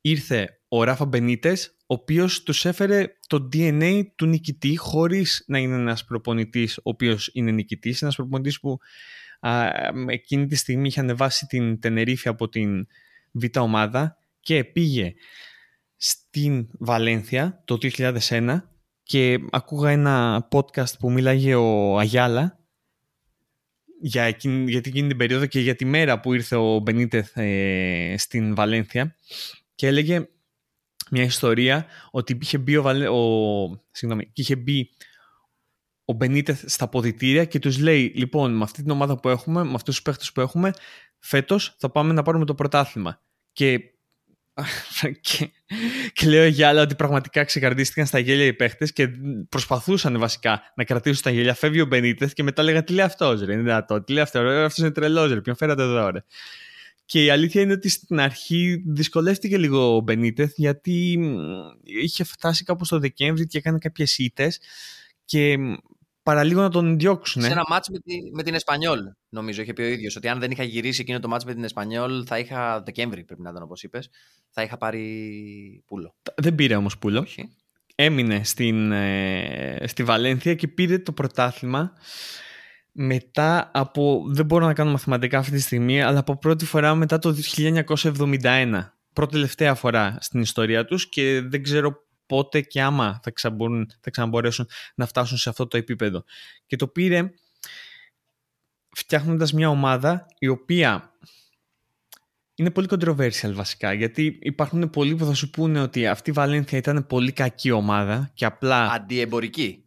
ήρθε ο Ράφα Μπενίτες, ο οποίος τους έφερε το DNA του νικητή, χωρίς να είναι ένας προπονητής ο οποίος είναι νικητής. Ένας προπονητής που α, εκείνη τη στιγμή είχε ανεβάσει την Τενερίφη από την β' ομάδα και πήγε στην Βαλένθια το 2001 και ακούγα ένα podcast που μίλαγε ο Αγιάλα για, εκείνη, για εκείνη την περίοδο και για τη μέρα που ήρθε ο Μπενίτεθ ε, στην Βαλένθια και έλεγε μια ιστορία ότι είχε μπει ο, Βαλέ, ο, συγγνώμη, είχε μπει ο Μπενίτεθ στα ποδητήρια και τους λέει λοιπόν με αυτή την ομάδα που έχουμε, με αυτούς τους παίχτες που έχουμε φέτος θα πάμε να πάρουμε το πρωτάθλημα και, και, και λέω για άλλα ότι πραγματικά ξεκαρδίστηκαν στα γέλια οι παίχτες και προσπαθούσαν βασικά να κρατήσουν τα γέλια. Φεύγει ο Μπενίτεθ και μετά λέγανε Τι λέει αυτός, ρε, είναι δυνατό. Τι λέει αυτό, αυτός είναι τρελός, ρε, ποιον φέρατε εδώ, ρε. Και η αλήθεια είναι ότι στην αρχή δυσκολεύτηκε λίγο ο Μπενίτεθ γιατί είχε φτάσει κάπου το Δεκέμβρη και έκανε κάποιες ήττες και παραλίγο να τον διώξουν. Σε ένα μάτς με, τη, με την Εσπανιόλ, νομίζω, είχε πει ο ίδιος. Ότι αν δεν είχα γυρίσει εκείνο το μάτς με την Εσπανιόλ, θα είχα. Δεκέμβρη πρέπει να ήταν, όπως είπες, θα είχα πάρει πούλο. Δεν πήρε όμως πούλο. Έμεινε στην, ε, στη Βαλένθια και πήρε το πρωτάθλημα μετά από. Δεν μπορώ να κάνω μαθηματικά αυτή τη στιγμή, αλλά από πρώτη φορά μετά το 1971. Πρώτη τελευταία φορά στην ιστορία τους και δεν ξέρω πότε και άμα θα, θα ξαναμπορέσουν να φτάσουν σε αυτό το επίπεδο. Και το πήρε φτιάχνοντας μια ομάδα η οποία είναι πολύ controversial βασικά, γιατί υπάρχουν πολλοί που θα σου πούνε ότι αυτή η Βαλένθια ήταν πολύ κακή ομάδα και απλά... Αντιεμπορική.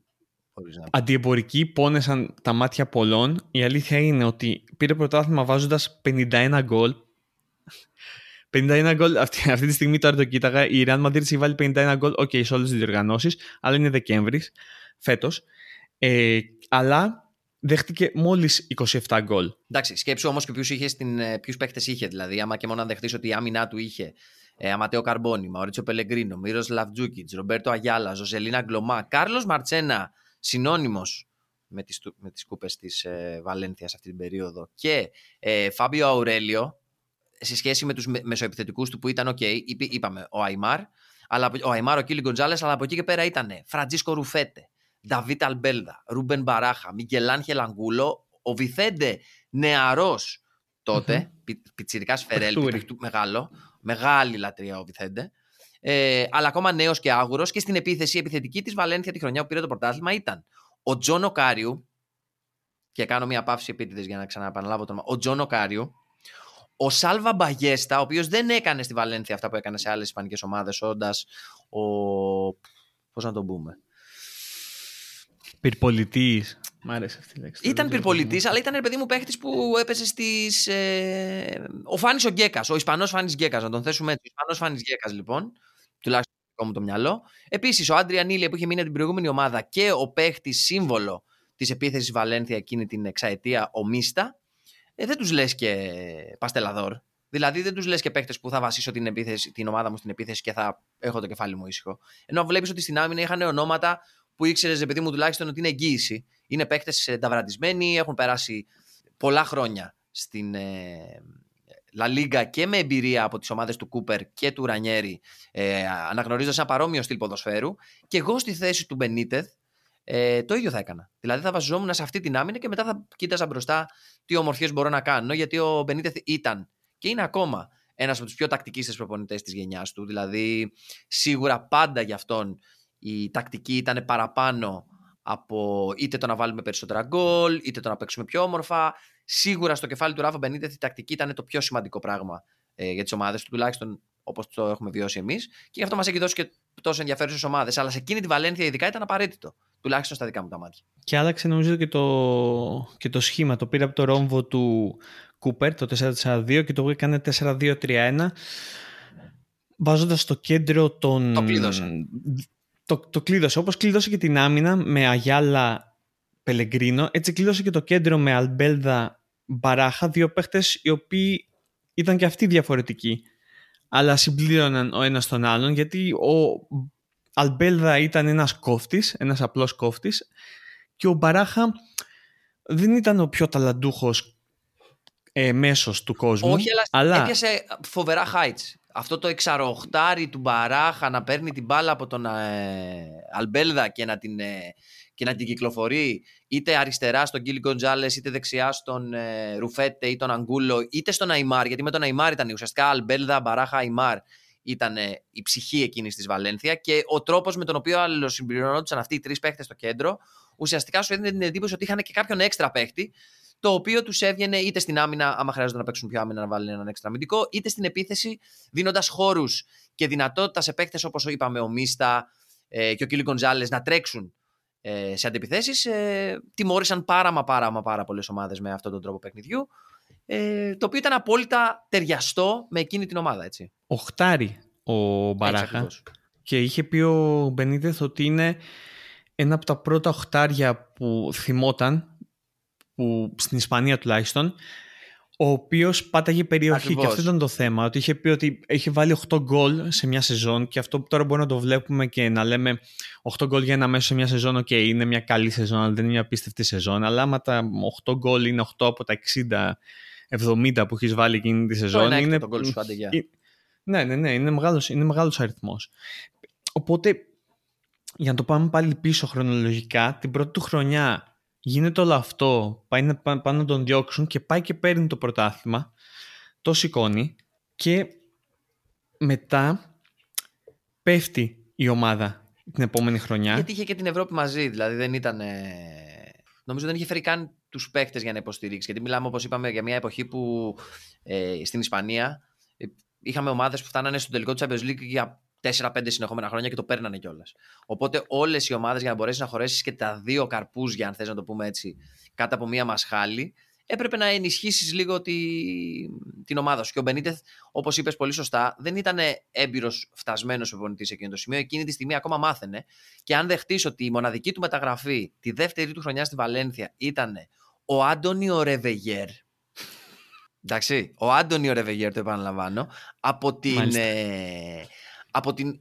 Αντιεμπορική, πόνεσαν τα μάτια πολλών. Η αλήθεια είναι ότι πήρε πρωτάθλημα βάζοντας 51 γκολ 51 γκολ, αυτή, αυτή τη στιγμή τώρα το κοίταγα, η Real Madrid έχει βάλει 51 γκολ, οκ, okay, σε όλες τις διοργανώσεις, αλλά είναι Δεκέμβρης, φέτος. Ε, αλλά δέχτηκε μόλις 27 γκολ. Εντάξει, σκέψου όμως και ποιους, είχε στην, ε, ποιους παίχτες είχε, δηλαδή άμα και μόνο να δεχτείς ότι η άμυνά του είχε ε, Αμεντέο Καρμπόνι, Μαουρίτσιο Πελεγκρίνο, Μίροσλαβ Τζούκιτς, Ρομπέρτο Αγιάλα, Ζοσελίν Ανγκλομά, Κάρλος Μαρτσένα, συνώνυμος με τις, με τις κούπες της ε, Βαλένθιας αυτή την περίοδο και ε, Φάμπιο Αουρέλιο, σε σχέση με τους μεσοεπιθετικούς του που ήταν OK, είπαμε ο Αϊμάρ, αλλά, ο Αϊμάρ, ο Κίλι Γκοντζάλες, αλλά από εκεί και πέρα ήταν Φρανθίσκο Ρουφέτε, Νταβίτ Αλμπέλδα, Ρούμπεν Μπαράχα, Μιγκέλ Άνχελ Ανγκούλο, ο Βιθέντε νεαρός τότε, mm-hmm. πιτσιρικάς φερέλπις, μεγάλο, μεγάλη λατρεία ο Βιθέντε. Ε, αλλά ακόμα νέος και άγουρος και στην επίθεση επιθετική της Βαλένθια τη χρονιά που πήρε το πρωτάθλημα ήταν ο Τζον ο Κάριου. Και κάνω μια παύση επίτηδες για να ξαναεπαναλάβω το όνομα. Ο Τζον ο Κάριου, ο Σάλβα Μπαγέστα, ο οποίος δεν έκανε στη Βαλένθια αυτά που έκανε σε άλλες ισπανικές ομάδες, όντας ο. Πώς να τον πούμε. Πυρπολιτής. Μ' άρεσε αυτή η λέξη. Ήταν πυρπολιτής, αλλά ήταν παιδί μου παίχτης που έπεσε στις. Ε... Ο Φάνης ο Γκέκας, ο Ισπανός Φάνης Γκέκας, να τον θέσουμε έτσι. Ο Ισπανός Φάνης Γκέκας, λοιπόν. Τουλάχιστον το μου το μυαλό. Επίσης, ο Άντρια Νίλια που είχε μείνει από την προηγούμενη ομάδα και ο παίχτης σύμβολο της επίθεσης Βαλένθια εκείνη την εξαετία, ο Μίστα ε, δεν τους λες και παστελαδόρ. Δηλαδή δεν τους λες και παίχτε που θα βασίσω την, επίθεση, την ομάδα μου στην επίθεση και θα έχω το κεφάλι μου ήσυχο. Ενώ βλέπεις ότι στην άμυνα είχαν ονόματα που ήξερες, παιδί μου, τουλάχιστον ότι είναι εγγύηση. Είναι παίχτε ταυρατισμένοι, έχουν περάσει πολλά χρόνια στην ε, La Liga και με εμπειρία από τις ομάδες του Κούπερ και του Ρανιέρη, ε, αναγνωρίζοντας ένα παρόμοιο στυλ ποδοσφαίρου. Και εγώ στη θέση του Μπενίτεθ ε, το ίδιο θα έκανα. Δηλαδή θα βασιζόμουν σε αυτή την άμυνα και μετά θα κοίταζα μπροστά τι ομορφιές μπορώ να κάνω. Γιατί ο Μπενίτεθ ήταν και είναι ακόμα ένας από τους πιο τακτικίστες προπονητές της γενιάς του. Δηλαδή, σίγουρα πάντα για αυτόν η τακτική ήταν παραπάνω από είτε το να βάλουμε περισσότερα γκολ, είτε το να παίξουμε πιο όμορφα. Σίγουρα στο κεφάλι του Ράφα Μπενίτεθ η τακτική ήταν το πιο σημαντικό πράγμα ε, για τις ομάδες του, τουλάχιστον όπως το έχουμε βιώσει εμείς. Και γι' αυτό μας έχει δώσει και τόσο ενδιαφέρουσες ομάδες. Αλλά σε εκείνη τη Βαλένθια ειδικά ήταν απαραίτητο. Τουλάχιστον στα δικά μου τα μάτια. Και άλλαξε νομίζω και το, και το σχήμα. Το πήρε από το ρόμβο του Κούπερ το 4-4-2 και το έκανε 4-2-3-1 βάζοντας στο κέντρο τον. Το κλείδωσε. Το, το κλείδωσε. Όπως κλείδωσε και την άμυνα με Αγιάλα Πελεγκρίνο, έτσι κλείδωσε και το κέντρο με Αλμπέλδα Μπαράχα, δύο παίχτες οι οποίοι ήταν και αυτοί διαφορετικοί. Αλλά συμπλήρωναν ο ένας τον άλλον γιατί ο Αλμπέλδα ήταν ένας κόφτης, ένας απλός κόφτης, και ο Μπαράχα δεν ήταν ο πιο ταλαντούχος ε, μέσος του κόσμου. Όχι, αλλά, αλλά... έπιασε φοβερά heights αυτό το εξαροχτάρι του Μπαράχα να παίρνει την μπάλα από τον ε, Αλμπέλδα και να, την, ε, και να την κυκλοφορεί είτε αριστερά στον Γκίλι Γκοντζάλε, είτε δεξιά στον ε, Ρουφέτε ή τον Αγκούλο, είτε στον Αϊμάρ, γιατί με τον Αϊμάρ ήταν ουσιαστικά Αλμπέλδα, Μπαράχα, Αϊμάρ ήταν η ψυχή εκείνης της Βαλένθια και ο τρόπος με τον οποίο αλληλοσυμπληρωνόντουσαν αυτοί οι τρεις παίχτες στο κέντρο, ουσιαστικά σου έδινε την εντύπωση ότι είχαν και κάποιον έξτρα παίχτη το οποίο τους έβγαινε είτε στην άμυνα, άμα χρειάζεται να παίξουν πιο άμυνα, να βάλουν έναν έξτρα αμυντικό, είτε στην επίθεση, δίνοντας χώρους και δυνατότητα σε παίκτε όπως είπαμε, ο Μίστα ε, και ο Κίλι Γκοντζάλε να τρέξουν ε, σε αντιπιθέσεις. Ε, τιμώρησαν πάρα μα πάρα μα πάρα πολλές ομάδες με αυτόν τον τρόπο παιχνιδιού. Ε, το οποίο ήταν απόλυτα ταιριαστό με εκείνη την ομάδα. Έτσι. Οχτάρι ο Μπαράχα. και είχε πει ο Μπενίδεθ ότι είναι ένα από τα πρώτα οχτάρια που θυμόταν που, στην Ισπανία τουλάχιστον, ο οποίος πάταγε περιοχή. Ακριβώς. Και αυτό ήταν το θέμα. Ότι είχε πει ότι έχει βάλει 8 γκολ σε μια σεζόν και αυτό που τώρα μπορούμε να το βλέπουμε και να λέμε 8 γκολ για ένα μέσο σε μια σεζόν, OK, okay, είναι μια καλή σεζόν, αλλά δεν είναι μια απίστευτη σεζόν. Αλλά άμα τα 8 γκολ είναι 8 από τα 60-70 που έχεις βάλει εκείνη τη σεζόν. είναι το γκολ σου, άντε, για. Ναι, ναι, ναι, είναι μεγάλος, είναι μεγάλος αριθμός. Οπότε, για να το πάμε πάλι πίσω χρονολογικά, την πρώτη του χρονιά γίνεται όλο αυτό, πάει να, πάνε να τον διώξουν και πάει και παίρνει το πρωτάθλημα, το σηκώνει και μετά πέφτει η ομάδα την επόμενη χρονιά. Γιατί είχε και την Ευρώπη μαζί, δηλαδή δεν ήταν... Νομίζω δεν είχε φέρει καν τους παίχτες για να υποστηρίξει. Γιατί μιλάμε, όπως είπαμε, για μια εποχή που ε, στην Ισπανία ε, είχαμε ομάδες που φτάνανε στο τελικό του Champions League για 4-5 συνεχόμενα χρόνια και το παίρνανε κιόλας. Οπότε όλες οι ομάδες για να μπορέσεις να χωρέσεις και τα δύο καρπούζια, αν θες να το πούμε έτσι, κάτω από μία μασχάλη, έπρεπε να ενισχύσεις λίγο τη, την ομάδα σου. Και ο Μπενίτεθ, όπως είπες πολύ σωστά, δεν ήταν έμπειρος φτασμένος προπονητής σε εκείνο το σημείο. Εκείνη τη στιγμή ακόμα μάθαινε. Και αν δεχτείς ότι η μοναδική του μεταγραφή τη δεύτερη του χρονιά στη Βαλένθια ήταν ο Άντωνιο Ρεβεγέρ. Εντάξει, ο Άντωνιο Ρεβεγέρ, το επαναλαμβάνω, από την, ε, από την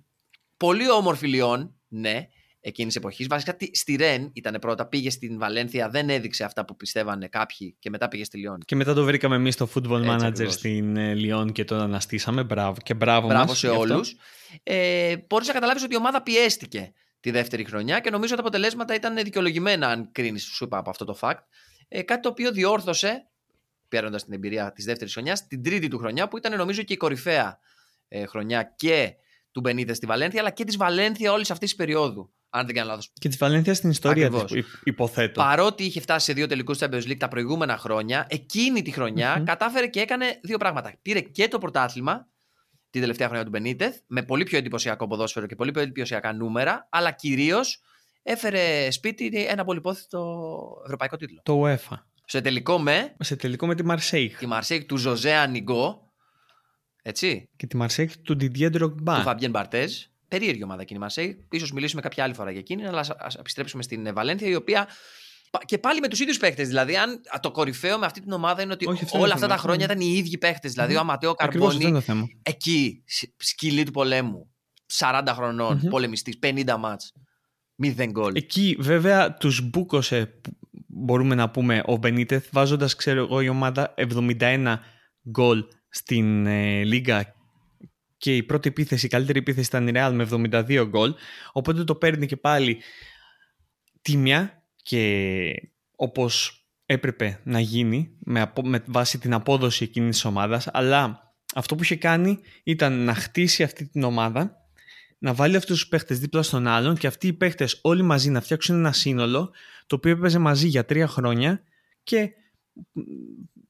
πολύ όμορφη Λιόν, ναι, εκείνης εποχής. Βασικά στη Ρεν ήταν πρώτα, πήγε στην Βαλένθια, δεν έδειξε αυτά που πιστεύανε κάποιοι και μετά πήγε στη Λιόν. Και μετά το βρήκαμε εμείς στο football manager στην ε, Λιόν και τον αναστήσαμε. Μπράβο και μπράβο, μπράβο μας σε όλους. Ε, Μπορείς να καταλάβεις ότι η ομάδα πιέστηκε τη δεύτερη χρονιά και νομίζω ότι τα αποτελέσματα ήταν δικαιολογημένα, αν κρίνεις, σου είπα από αυτό το fact. Ε, κάτι το οποίο διόρθωσε, παίρνοντα την εμπειρία της δεύτερης χρονιάς, την τρίτη του χρονιά, που ήταν νομίζω και η κορυφαία ε, χρονιά και του Μπενίδες στη Βαλένθια, αλλά και της Βαλένθια όλης αυτής της περίοδου. Αν δεν κάνω λάθος. Και της Βαλένθιας στην ιστορία της, υποθέτω. Παρότι είχε φτάσει σε δύο τελικούς Champions League τα προηγούμενα χρόνια, εκείνη τη χρονια κατάφερε και έκανε δύο πράγματα. Πήρε και το πρωτάθλημα την τελευταία χρονιά του Μπενίτεθ, με πολύ πιο εντυπωσιακό ποδόσφαιρο και πολύ πιο εντυπωσιακά νούμερα, αλλά κυρίως έφερε σπίτι ένα πολυπόθητο ευρωπαϊκό τίτλο. Το UEFA. Σε τελικό με. Σε τελικό με τη Μαρσέιγ. Τη Μαρσέιγ του Ζοζέ Ανιγκό, έτσι. Και τη Μαρσέιγ του Didier Drogba. Του Φαμπιέν Μπαρτέζ. Περίεργη ομάδα εκείνη η Μαρσέη. σω μιλήσουμε κάποια άλλη φορά για εκείνη, αλλά ας επιστρέψουμε στην Βαλένθια, η οποία. Και πάλι με τους ίδιους παίχτες. Δηλαδή, αν το κορυφαίο με αυτή την ομάδα είναι ότι Όχι, όλα αυτά τα χρόνια ήταν οι ίδιοι παίχτες. Δηλαδή, ο Αματέο Καρμπόνι. Εκεί, σκυλή του πολέμου. 40 χρονών, mm-hmm. πολεμιστής, 50 μάτς. 0 γκολ. Εκεί, βέβαια, τους μπούκωσε, μπορούμε να πούμε, ο Μπενίτεθ, βάζοντας, ξέρω εγώ, η ομάδα 71 γκολ στην ε, Λίγκα και η πρώτη επίθεση, η καλύτερη επίθεση ήταν η Real με 72 γκολ. Οπότε το παίρνει και πάλι τίμια και όπως έπρεπε να γίνει με, με βάση την απόδοση εκείνης της ομάδας. Αλλά αυτό που είχε κάνει ήταν να χτίσει αυτή την ομάδα, να βάλει αυτούς τους παίχτες δίπλα στον άλλον και αυτοί οι παίχτες όλοι μαζί να φτιάξουν ένα σύνολο το οποίο έπαιζε μαζί για τρία χρόνια και,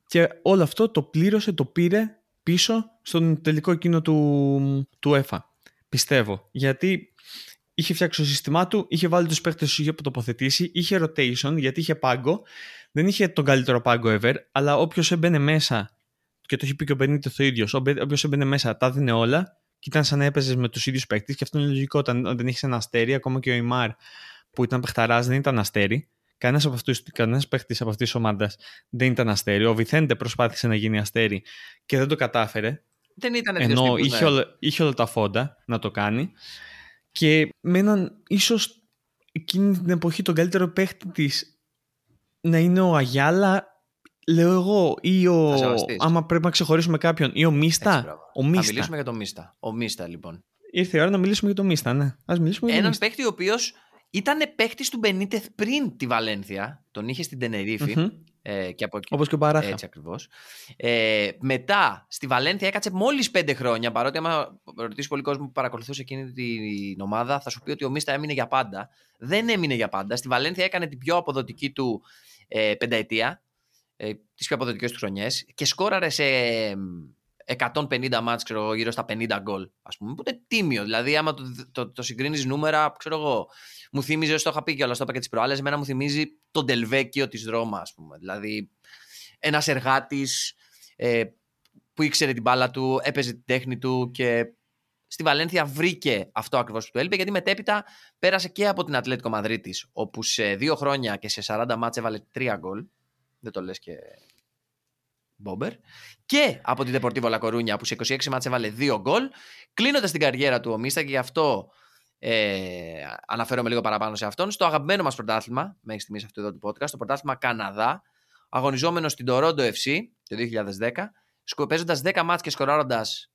και όλο αυτό το πλήρωσε, το πήρε πίσω στον τελικό εκείνο του, του ΕΦΑ. Πιστεύω. Γιατί είχε φτιάξει το σύστημά του, είχε βάλει τους παίχτε που είχε τοποθετήσει, είχε rotation γιατί είχε πάγκο. Δεν είχε τον καλύτερο πάγκο ever, αλλά όποιος έμπαινε μέσα, και το έχει πει και ο Μπενίτες το ίδιο, όποιος έμπαινε μέσα τα δίνει όλα και ήταν σαν να έπαιζες με τους ίδιους παίχτε. Και αυτό είναι λογικό όταν δεν είχε ένα αστέρι, ακόμα και ο Ιμάρ που ήταν παιχταράς δεν ήταν αστέρι. Κανένας από αυτούς, κανένας παίχτης από αυτής της ομάδας δεν ήταν αστέρι. Ο Βιθέντε προσπάθησε να γίνει αστέρι και δεν το κατάφερε. Δεν ήταν Ενώ είχε, ναι. όλα, είχε όλα τα φόντα να το κάνει. Και με έναν ίσως εκείνη την εποχή τον καλύτερο παίχτη της να είναι ο Αγιάλα, λέω εγώ, ή ο. Άμα πρέπει να ξεχωρίσουμε κάποιον, ή ο Μίστα. ο Μίστα. Θα μιλήσουμε για τον Μίστα. Ο Μίστα, λοιπόν. Ήρθε η ώρα να μιλήσουμε για τον Μίστα, ναι. Ας μιλήσουμε για Έναν παίχτη ο οποίος ήταν παίχτης του Μπενίτεθ πριν τη Βαλένθια. Τον είχε στην τενεριφη Ε, και από Όπως και ο Μπαράχα. Έτσι ακριβώς. Ε, μετά στη Βαλένθια έκατσε μόλις πέντε χρόνια. Παρότι, άμα ρωτήσει πολύ κόσμο που παρακολουθούσε εκείνη την ομάδα, θα σου πει ότι ο Μίστα έμεινε για πάντα. Δεν έμεινε για πάντα. Στη Βαλένθια έκανε την πιο αποδοτική του ε, πενταετία. Ε, τις πιο αποδοτικές του χρονιές. Και σκόραρε σε 150 μάτς, ξέρω εγώ, γύρω στα 50 γκολ, ας πούμε, που είναι τίμιο. Δηλαδή, άμα το, το, το συγκρίνεις νούμερα, ξέρω εγώ, μου θυμίζει, όσο το είχα πει και όλα, το είπα και τις προάλλες, εμένα μου θυμίζει τον Τελβέκιο της Ρώμα, ας πούμε. Δηλαδή, ένας εργάτης ε, που ήξερε την μπάλα του, έπαιζε την τέχνη του και στη Βαλένθια βρήκε αυτό ακριβώς που του έλειπε, γιατί μετέπειτα πέρασε και από την Ατλέτικο Μαδρίτης, όπου σε δύο χρόνια και σε 40 μάτς έβαλε τρία γκολ. Δεν το λες και Μπόμπερ. Και από την Deportivo La Coruña που σε 26 μάτς έβαλε 2 γκολ. Κλείνοντας την καριέρα του ο Μίστα και γι' αυτό ε, αναφέρομαι λίγο παραπάνω σε αυτόν. Στο αγαπημένο μας πρωτάθλημα, μέχρι στιγμής αυτό εδώ του podcast, το πρωτάθλημα Καναδά, αγωνιζόμενος στην Toronto FC το 2010, παίζοντας 10 μάτς και σκοράροντας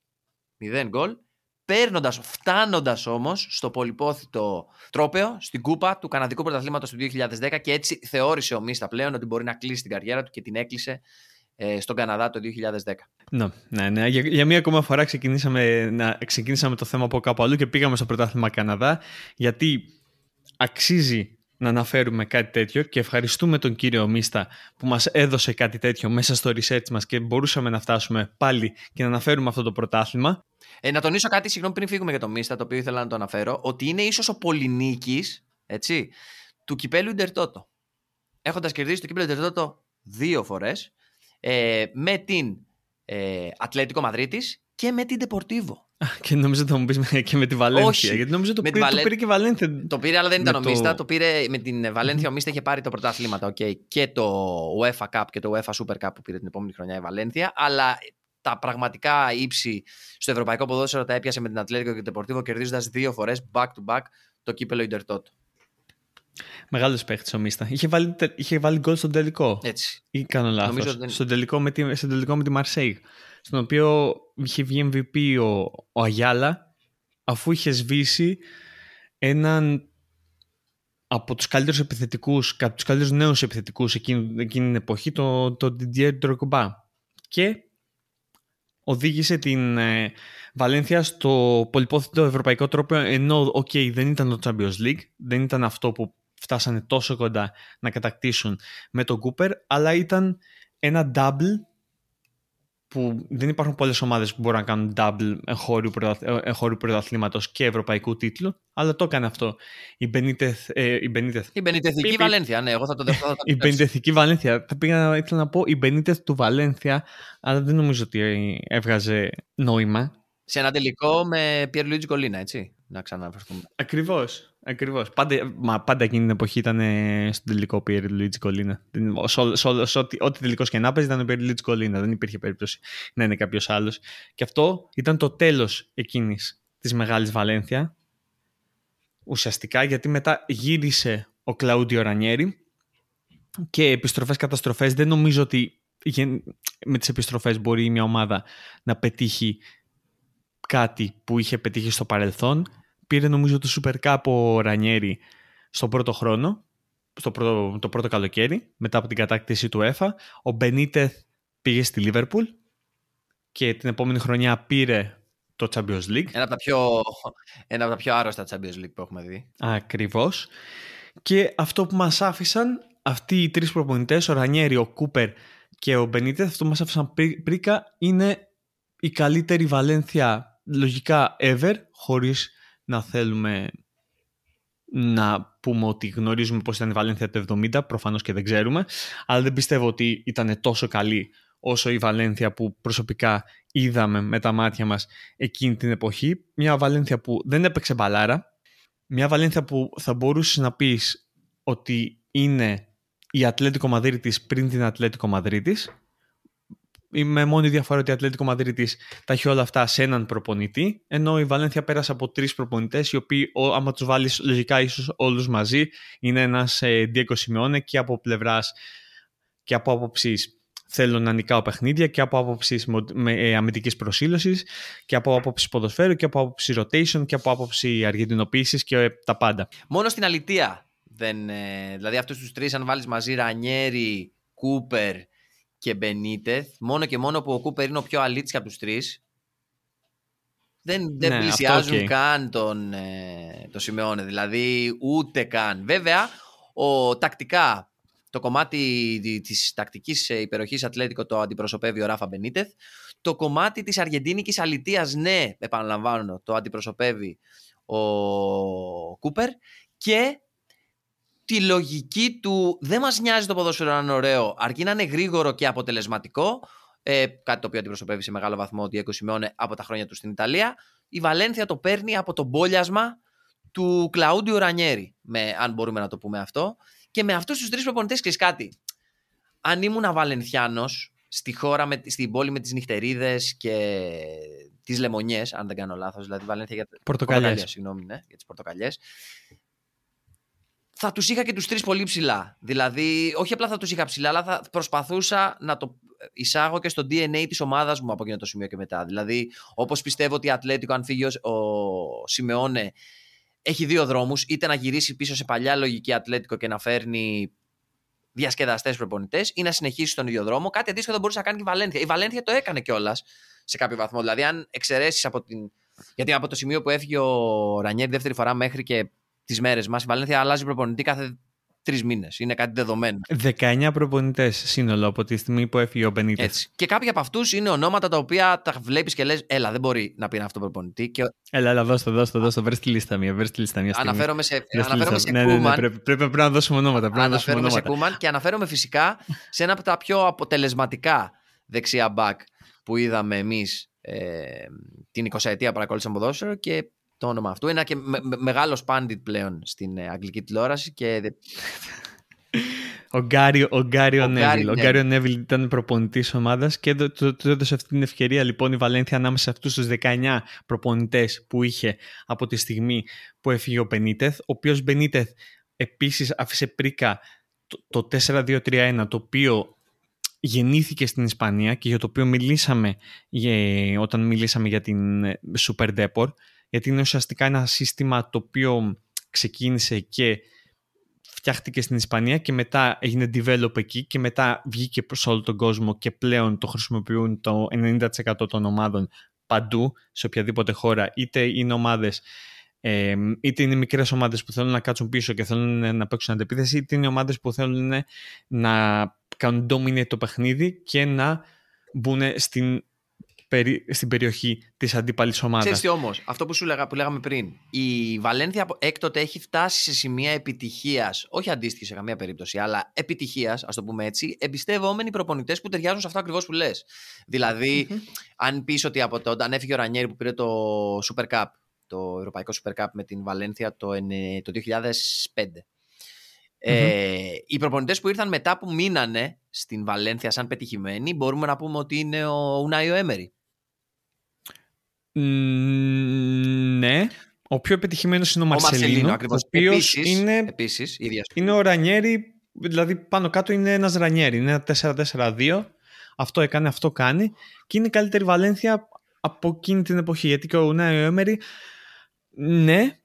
0 γκολ, παίρνοντας, φτάνοντας όμως στο πολυπόθητο τρόπεο, στην κούπα του Καναδικού Πρωταθλήματος του 2010 και έτσι θεώρησε ο Μίστα πλέον ότι μπορεί να κλείσει την καριέρα του και την έκλεισε ε, στον Καναδά το 2010. Ναι, ναι, ναι. Για, για μία ακόμα φορά ξεκινήσαμε, να, ξεκινήσαμε το θέμα από κάπου αλλού και πήγαμε στο πρωτάθλημα Καναδά γιατί αξίζει να αναφέρουμε κάτι τέτοιο και ευχαριστούμε τον κύριο Μίστα που μας έδωσε κάτι τέτοιο μέσα στο research μας και μπορούσαμε να φτάσουμε πάλι και να αναφέρουμε αυτό το πρωτάθλημα. Ε, να τονίσω κάτι, συγγνώμη πριν φύγουμε για τον Μίστα, το οποίο ήθελα να το αναφέρω, ότι είναι ίσως ο πολυνίκης, έτσι, του κυπέλου Ιντερτότο. Έχοντας κερδίσει το κυπέλου Ιντερτότο δύο φορές, ε, με την ε, Ατλέτικο Μαδρίτης και με την Ντεπορτίβο. Και νομίζω θα μου πεις και με τη Βαλένθια. Όχι, γιατί νομίζω το, πήρε, Βαλέ... το πήρε και η Βαλένθια. Το πήρε, αλλά δεν ήταν ο Μίστα. Το πήρε με την Βαλένθια. Ο Μίστα είχε πάρει το πρωτάθληματα. Okay. Και το UEFA Cup και το UEFA Super Cup που πήρε την επόμενη χρονιά η Βαλένθια. Αλλά τα πραγματικά ύψη στο ευρωπαϊκό ποδόσφαιρο τα έπιασε με την Ατλέτικο και την Ντεπορτίβο κερδίζοντας δύο φορές back to back το κύπελο Ιντερτότ. Μεγάλος παίχτης ο Μίστα. Είχε βάλει, είχε βάλει γκολ στον τελικό. Έτσι. Ή κάνω λάθος. Δεν... Στον, τελικό με τη, στον τελικό με τη Μαρσέη. Στον οποίο είχε βγει MVP ο, ο Αγιάλα αφού είχε σβήσει έναν από τους καλύτερους επιθετικούς, από τους καλύτερους νέους επιθετικούς εκείνη, εκείνη την εποχή, το, το Didier Drogba. Και οδήγησε την ε, Βαλένθια στο πολυπόθητο ευρωπαϊκό τρόπαιο ενώ, OK, okay, δεν ήταν το Champions League, δεν ήταν αυτό που φτάσανε τόσο κοντά να κατακτήσουν με τον Κούπερ, αλλά ήταν ένα double που δεν υπάρχουν πολλές ομάδες που μπορούν να κάνουν double εγχώριου πρωταθλήματος και ευρωπαϊκού τίτλου, αλλά το έκανε αυτό η Μπενίτεθ. Ε, η, Μπενίτεθ. η Μπενίτεθική Βαλένθια, ναι, εγώ θα το δεχτώ. η Μπενίτεθική Βαλένθια. Θα πήγα, ήθελα να πω η Μπενίτεθ του Βαλένθια, αλλά δεν νομίζω ότι έβγαζε νόημα. Σε ένα τελικό με Πιέρ Λουίτζι Κολίνα, έτσι, να ξαναφερθούμε. Ακριβώς. Ακριβώς. Πάντα, μα πάντα εκείνη την εποχή ήταν στον τελικό Πιέρ Λουίτζι Κολίνα. Ό,τι τελικός και να παίζει ήταν ο Πιέρ Λουίτζι Κολίνα. Δεν υπήρχε περίπτωση να είναι κάποιος άλλος. Και αυτό ήταν το τέλος εκείνης της μεγάλης Βαλένθια. Ουσιαστικά γιατί μετά γύρισε ο Κλαούντιο Ρανιέρη και επιστροφές καταστροφές δεν νομίζω ότι με τις επιστροφές μπορεί μια ομάδα να πετύχει κάτι που είχε πετύχει στο παρελθόν πήρε νομίζω το Super Cup ο Ρανιέρη στον πρώτο χρόνο, στο πρώτο, το πρώτο καλοκαίρι, μετά από την κατάκτηση του ΕΦΑ. Ο Μπενίτεθ πήγε στη Λίβερπουλ και την επόμενη χρονιά πήρε το Champions League. Ένα από τα πιο, ένα από τα πιο άρρωστα Champions League που έχουμε δει. Ακριβώς. Και αυτό που μας άφησαν αυτοί οι τρεις προπονητές, ο Ρανιέρη, ο Κούπερ και ο Μπενίτεθ, αυτό που μας άφησαν πρίκα είναι η καλύτερη Βαλένθια λογικά ever, χωρίς να θέλουμε να πούμε ότι γνωρίζουμε πώς ήταν η Βαλένθια το 70, προφανώς και δεν ξέρουμε, αλλά δεν πιστεύω ότι ήταν τόσο καλή όσο η Βαλένθια που προσωπικά είδαμε με τα μάτια μας εκείνη την εποχή. Μια Βαλένθια που δεν έπαιξε μπαλάρα, μια Βαλένθια που θα μπορούσες να πεις ότι είναι η Ατλέτικο Μαδρίτης πριν την Ατλέτικο Μαδρίτης με μόνη διαφορά ότι η Ατλέτικο Μαδρίτη τα έχει όλα αυτά σε έναν προπονητή, ενώ η Βαλένθια πέρασε από τρεις προπονητές, οι οποίοι, άμα τους βάλεις λογικά ίσως όλους μαζί, είναι ένας ε, Diego Simeone και από πλευράς και από άποψης θέλω να νικάω παιχνίδια και από άποψης ε, αμυντικής προσήλωσης και από άποψης ποδοσφαίρου και από άποψης rotation και από άποψη αργεντινοποίησης και τα πάντα. Μόνο στην αλητεία δεν. Ε, δηλαδή αυτούς τους τρεις, αν βάλεις μαζί Ρανιέρι, Κούπερ και Μπενίτεθ, μόνο και μόνο που ο Κούπερ είναι ο πιο αλήτη από τους τρεις. Δεν, δεν ναι, πλησιάζουν καν τον, ε, το Σιμεώνε, δηλαδή ούτε καν. Βέβαια, ο, τακτικά το κομμάτι της τακτικής υπεροχής Ατλέτικο το αντιπροσωπεύει ο Ράφα Μπενίτεθ. Το κομμάτι της αργεντίνικης αλητείας, ναι, επαναλαμβάνω, το αντιπροσωπεύει ο Κούπερ. Και τη λογική του δεν μας νοιάζει το ποδόσφαιρο να είναι ωραίο, αρκεί να είναι γρήγορο και αποτελεσματικό, ε, κάτι το οποίο αντιπροσωπεύει σε μεγάλο βαθμό ότι 20 από τα χρόνια του στην Ιταλία, η Βαλένθια το παίρνει από το μπόλιασμα του Κλαούντιο Ρανιέρη, με, αν μπορούμε να το πούμε αυτό. Και με αυτούς τους τρεις προπονητές, ξέρεις κάτι. Αν ήμουν Βαλενθιάνος στη χώρα, με, στην πόλη με τις νυχτερίδες και τις λεμονιές, αν δεν κάνω λάθος, δηλαδή Βαλένθια για πορτοκαλιές. Συγγνώμη, ναι, για τις πορτοκαλιές θα τους είχα και τους τρεις πολύ ψηλά. Δηλαδή, όχι απλά θα τους είχα ψηλά, αλλά θα προσπαθούσα να το εισάγω και στο DNA της ομάδας μου από εκείνο το σημείο και μετά. Δηλαδή, όπως πιστεύω ότι η Ατλέτικο, αν φύγει ο, ο Σιμεώνε, έχει δύο δρόμους. Είτε να γυρίσει πίσω σε παλιά λογική Ατλέτικο και να φέρνει διασκεδαστές προπονητές, ή να συνεχίσει στον ίδιο δρόμο. Κάτι αντίστοιχο θα μπορούσε να κάνει και η Βαλένθια. Η Βαλένθια το έκανε κιόλας σε κάποιο βαθμό. Δηλαδή, αν εξαιρέσεις από την. Γιατί από το σημείο που έφυγε ο Ρανιέρ δεύτερη φορά μέχρι και τις μέρες μας. Η Βαλένθια αλλάζει προπονητή κάθε τρεις μήνες. Είναι κάτι δεδομένο. 19 προπονητές σύνολο από τη στιγμή που έφυγε ο Μπενίτες. Και κάποιοι από αυτούς είναι ονόματα τα οποία τα βλέπεις και λες: Έλα, δεν μπορεί να πει αυτό προπονητή. Και... Έλα, έλα, δώστε, δώστε, δώστε. Βρει τη λίστα μία. Βρες τη λίστα μία αναφέρομαι σε, αναφέρομαι σε ναι, ναι, ναι, πρέπει, πρέπει, να δώσουμε ονόματα. Πρέπει αναφέρομαι να δώσουμε ονόματα. σε Κούμαν και αναφέρομαι φυσικά σε ένα από τα πιο αποτελεσματικά δεξιά μπακ που είδαμε εμείς ε, την 20 ετία παρακολούθησαν ποδόσφαιρο και το όνομα αυτού. Είναι και με, με, μεγάλος πάντιτ πλέον στην ε, αγγλική τηλεόραση και... Ο Γκάριο, ο Γκάριο Νέβιλ. Ο Γκάριο Νέβιλ ήταν προπονητής ομάδας και του έδωσε αυτή την ευκαιρία λοιπόν η Βαλένθια ανάμεσα σε αυτούς τους 19 προπονητές που είχε από τη στιγμή που έφυγε ο Μπενίτεθ. Ο οποίος Μπενίτεθ επίσης άφησε πρίκα το, το 4-2-3-1, το οποίο γεννήθηκε στην Ισπανία και για το οποίο μιλήσαμε όταν μιλήσαμε για την ε, Super Depor γιατί είναι ουσιαστικά ένα σύστημα το οποίο ξεκίνησε και φτιάχτηκε στην Ισπανία και μετά έγινε develop εκεί και μετά βγήκε προς όλο τον κόσμο και πλέον το χρησιμοποιούν το 90% των ομάδων παντού, σε οποιαδήποτε χώρα, είτε είναι ομάδες ε, είτε είναι μικρές ομάδες που θέλουν να κάτσουν πίσω και θέλουν να παίξουν αντεπίθεση, είτε είναι ομάδες που θέλουν να κάνουν dominate το παιχνίδι και να μπουν στην στην περιοχή της αντίπαλης ομάδας. Ξέρετε όμως, αυτό που σου λέγα, που λέγαμε πριν, η Βαλένθια έκτοτε έχει φτάσει σε σημεία επιτυχίας, όχι αντίστοιχη σε καμία περίπτωση, αλλά επιτυχίας, ας το πούμε έτσι, εμπιστεύομενοι προπονητές που ταιριάζουν σε αυτό ακριβώς που λες. δηλαδη αν πεις ότι από το, όταν έφυγε ο Ρανιέρη που πήρε το Super Cup, το Ευρωπαϊκό Super Cup με την Βαλένθια το, το 2005. Ε, οι προπονητές που ήρθαν μετά που μείνανε στην Βαλένθια σαν πετυχημένοι, μπορούμε να πούμε ότι είναι ο Ουνάιο Έμερι ναι. Ο πιο επιτυχημένος είναι ο Μαρσελίνο. Ο, ο οποίος είναι, επίσης, είναι ο Ρανιέρη, δηλαδή πάνω κάτω είναι ένας Ρανιέρη. Είναι ένα 4-4-2. Αυτό έκανε, αυτό κάνει. Και είναι η καλύτερη Βαλένθια από εκείνη την εποχή. Γιατί και ο Ουνάι ο Έμερι, ναι,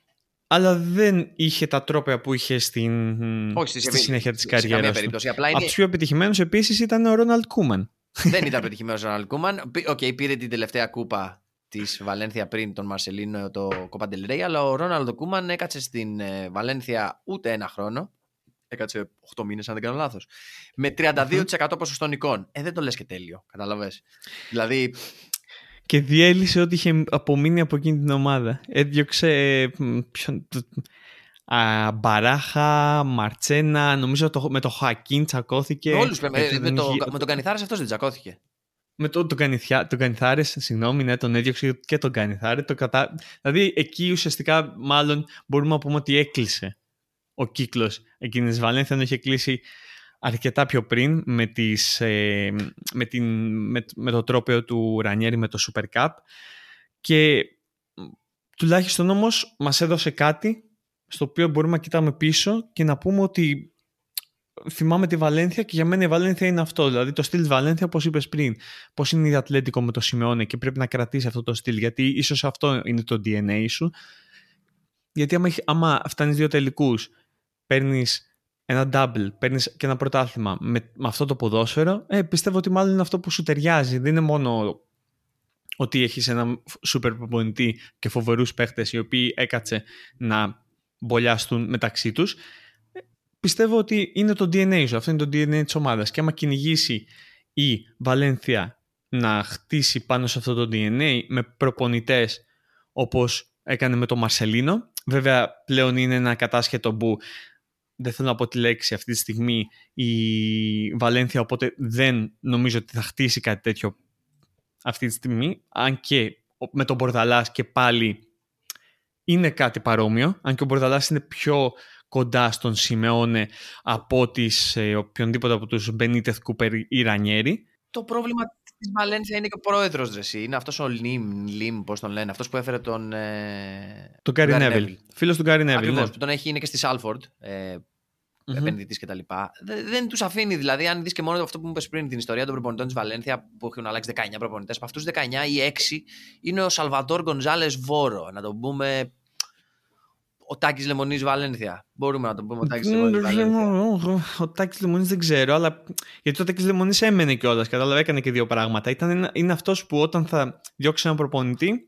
αλλά δεν είχε τα τρόπαια που είχε στην, Όχι, στη, συνέχεια της καριέρας. του. είναι... Από τους πιο επιτυχημένους επίσης ήταν ο Ρόναλντ Κούμαν. δεν ήταν πετυχημένο ο Ρόναλντ Κούμαν. OK, okay, πήρε την τελευταία κούπα της Βαλένθια πριν τον Μαρσελίνο το Copa del Rey, αλλά ο Ρόναλντ ο Κούμαν έκατσε στην ε, Βαλένθια ούτε ένα χρόνο. Έκατσε 8 μήνες, αν δεν κάνω λάθος. Με 32% ποσοστό νικών. Ε, δεν το λες και τέλειο. Καταλαβέ. Δηλαδή. και διέλυσε ό,τι είχε απομείνει από εκείνη την ομάδα. Έδιωξε ποιον, α, Μπαράχα, Μαρτσένα, νομίζω το, με το Χακίν τσακώθηκε. Όλους, με, με, το, με τον Κανιθάρες αυτός δεν τσακώθηκε. Με το, τον, Κανιθιά, τον Κανιθάρες, συγγνώμη, ναι, τον έδιωξε και τον Κανιθάρε. Το κατα... Δηλαδή εκεί ουσιαστικά μάλλον μπορούμε να πούμε ότι έκλεισε ο κύκλος εκείνης της Βαλένθια, ενώ είχε κλείσει αρκετά πιο πριν με, τις, ε, με, την, με, με το τρόπαιο του Ρανιέρη με το Super Cup και τουλάχιστον όμως μας έδωσε κάτι στο οποίο μπορούμε να κοιτάμε πίσω και να πούμε ότι θυμάμαι τη Βαλένθια και για μένα η Βαλένθια είναι αυτό. Δηλαδή το στυλ Βαλένθια, όπως είπες πριν, πώς είναι η Ατλέτικο με το Σιμεώνε και πρέπει να κρατήσει αυτό το στυλ, γιατί ίσως αυτό είναι το DNA σου. Γιατί άμα, άμα φτάνεις δύο τελικούς, παίρνεις ένα double, παίρνεις και ένα πρωτάθλημα με, με αυτό το ποδόσφαιρο, ε, πιστεύω ότι μάλλον είναι αυτό που σου ταιριάζει. Δεν είναι μόνο ότι έχεις ένα σούπερ προπονητή και φοβερούς παίχτες οι οποίοι έκατσε να μπολιάστουν μεταξύ τους. Ε, πιστεύω ότι είναι το DNA σου, αυτό είναι το DNA της ομάδας. Και άμα κυνηγήσει η Βαλένθια να χτίσει πάνω σε αυτό το DNA με προπονητές όπως έκανε με τον Μαρσελίνο. Βέβαια πλέον είναι ένα κατάσχετο που δεν θέλω να πω τη λέξη αυτή τη στιγμή η Βαλένθια, οπότε δεν νομίζω ότι θα χτίσει κάτι τέτοιο αυτή τη στιγμή. Αν και με τον Μπορδαλάς και πάλι είναι κάτι παρόμοιο, αν και ο Μπορδαλάς είναι πιο κοντά στον Σιμεώνε από τις, ε, οποιονδήποτε από τους Μπενίτεθ Κούπερ ή Ρανιέρη. Το πρόβλημα της Βαλένθια είναι και ο πρόεδρος Ρεσί. Είναι αυτός ο Λιμ, Λιμ πώς τον λένε, αυτός που έφερε τον. Ε... Τον Γκάρι Νέβιλ. Φίλος του Γκάρι Νέβιλ. Ακριβώς. Ναι. Που τον έχει, είναι και στη Σάλφορντ. Ε, mm-hmm. επενδυτής κτλ. Δεν, δεν τους αφήνει. Δηλαδή, αν δεις και μόνο αυτό που μου είπες πριν, την ιστορία των προπονητών της Βαλένθια που έχουν αλλάξει 19 προπονητές, από αυτούς 19 ή 6 είναι ο Σαλβατόρ Γκονζάλες Βόρο. Να τον πούμε ο Τάκης Λεμονής Βαλένθια. Μπορούμε να το πούμε ο Τάκης Λεμονής. Ο Τάκης Λεμονής δεν ξέρω, αλλά γιατί ο Τάκης Λεμονής έμενε κιόλας. Κατάλαβα, έκανε και δύο πράγματα. Ήταν, είναι αυτός που όταν θα διώξει έναν προπονητή,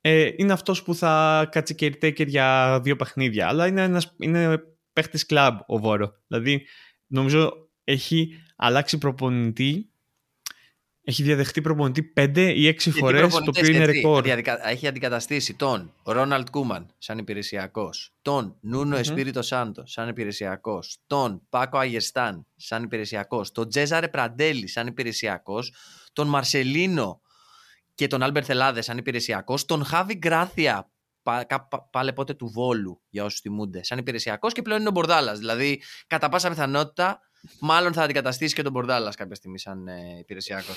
ε, είναι αυτός που θα κάτσει και για δύο παιχνίδια. Αλλά είναι, ένας, είναι παίχτης κλαμπ ο Βόρο. Δηλαδή, νομίζω έχει αλλάξει προπονητή έχει διαδεχτεί προπονητή 5 ή 6 φορές, το οποίο είναι ρεκόρ. Έχει αντικαταστήσει τον Ρόναλτ Κούμαν σαν υπηρεσιακός, τον Νούνο Εσπίριτο Σάντο σαν υπηρεσιακός, τον Πάκο Αγεστάν σαν υπηρεσιακός, τον Τζέζαρε Πραντέλη σαν υπηρεσιακός, τον Μαρσελίνο και τον Άλμπερτ Θελάδες σαν υπηρεσιακός, τον Χάβι Γκράθια πάλαι ποτέ του Βόλου για όσους θυμούνται, σαν υπηρεσιακός και πλέον είναι ο Μπορδάλας. Δηλαδή, κατά πάσα πιθανότητα, μάλλον θα αντικαταστήσει και τον Μπορδάλας κάποια στιγμή σαν ε, υπηρεσιακό.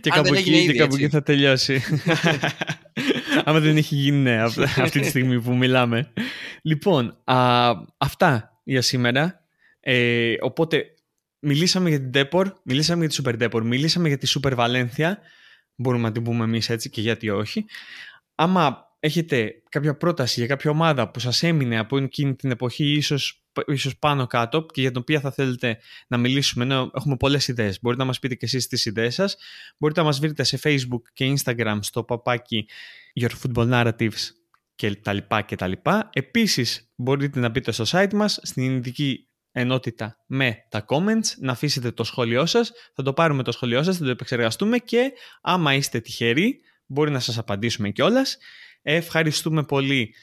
και κάπου εκεί, και κάπου εκεί θα τελειώσει. Άμα δεν έχει γίνει ναι, αυτή τη στιγμή που μιλάμε. Λοιπόν, α, αυτά για σήμερα. Ε, οπότε, μιλήσαμε για την Depor, μιλήσαμε για τη Super Depor, μιλήσαμε για τη Super Valencia. Μπορούμε να την πούμε εμείς έτσι και γιατί όχι. Άμα έχετε κάποια πρόταση για κάποια ομάδα που σας έμεινε από εκείνη την εποχή ίσως, ίσως πάνω κάτω και για την οποία θα θέλετε να μιλήσουμε ενώ έχουμε πολλές ιδέες. Μπορείτε να μας πείτε και εσείς τις ιδέες σας. Μπορείτε να μας βρείτε σε Facebook και Instagram στο παπάκι Your Football Narratives και τα λοιπά και τα λοιπά. Επίσης μπορείτε να μπείτε στο site μας στην ειδική ενότητα με τα comments, να αφήσετε το σχόλιο σας, θα το πάρουμε το σχόλιο σας, θα το επεξεργαστούμε και άμα είστε τυχεροί μπορεί να σας απαντήσουμε κιόλας Ευχαριστούμε πολύ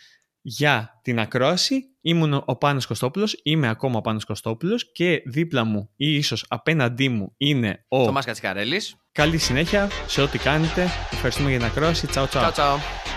για την ακρόαση. Ήμουν ο Πάνος Κωστόπουλος, είμαι ακόμα ο Πάνος Κωστόπουλος και δίπλα μου ή ίσως απέναντί μου είναι ο... Θωμάς Κατσικαρέλης. Καλή συνέχεια σε ό,τι κάνετε. Ευχαριστούμε για την ακρόαση. Τσαου τσαου. τσαου, τσαου.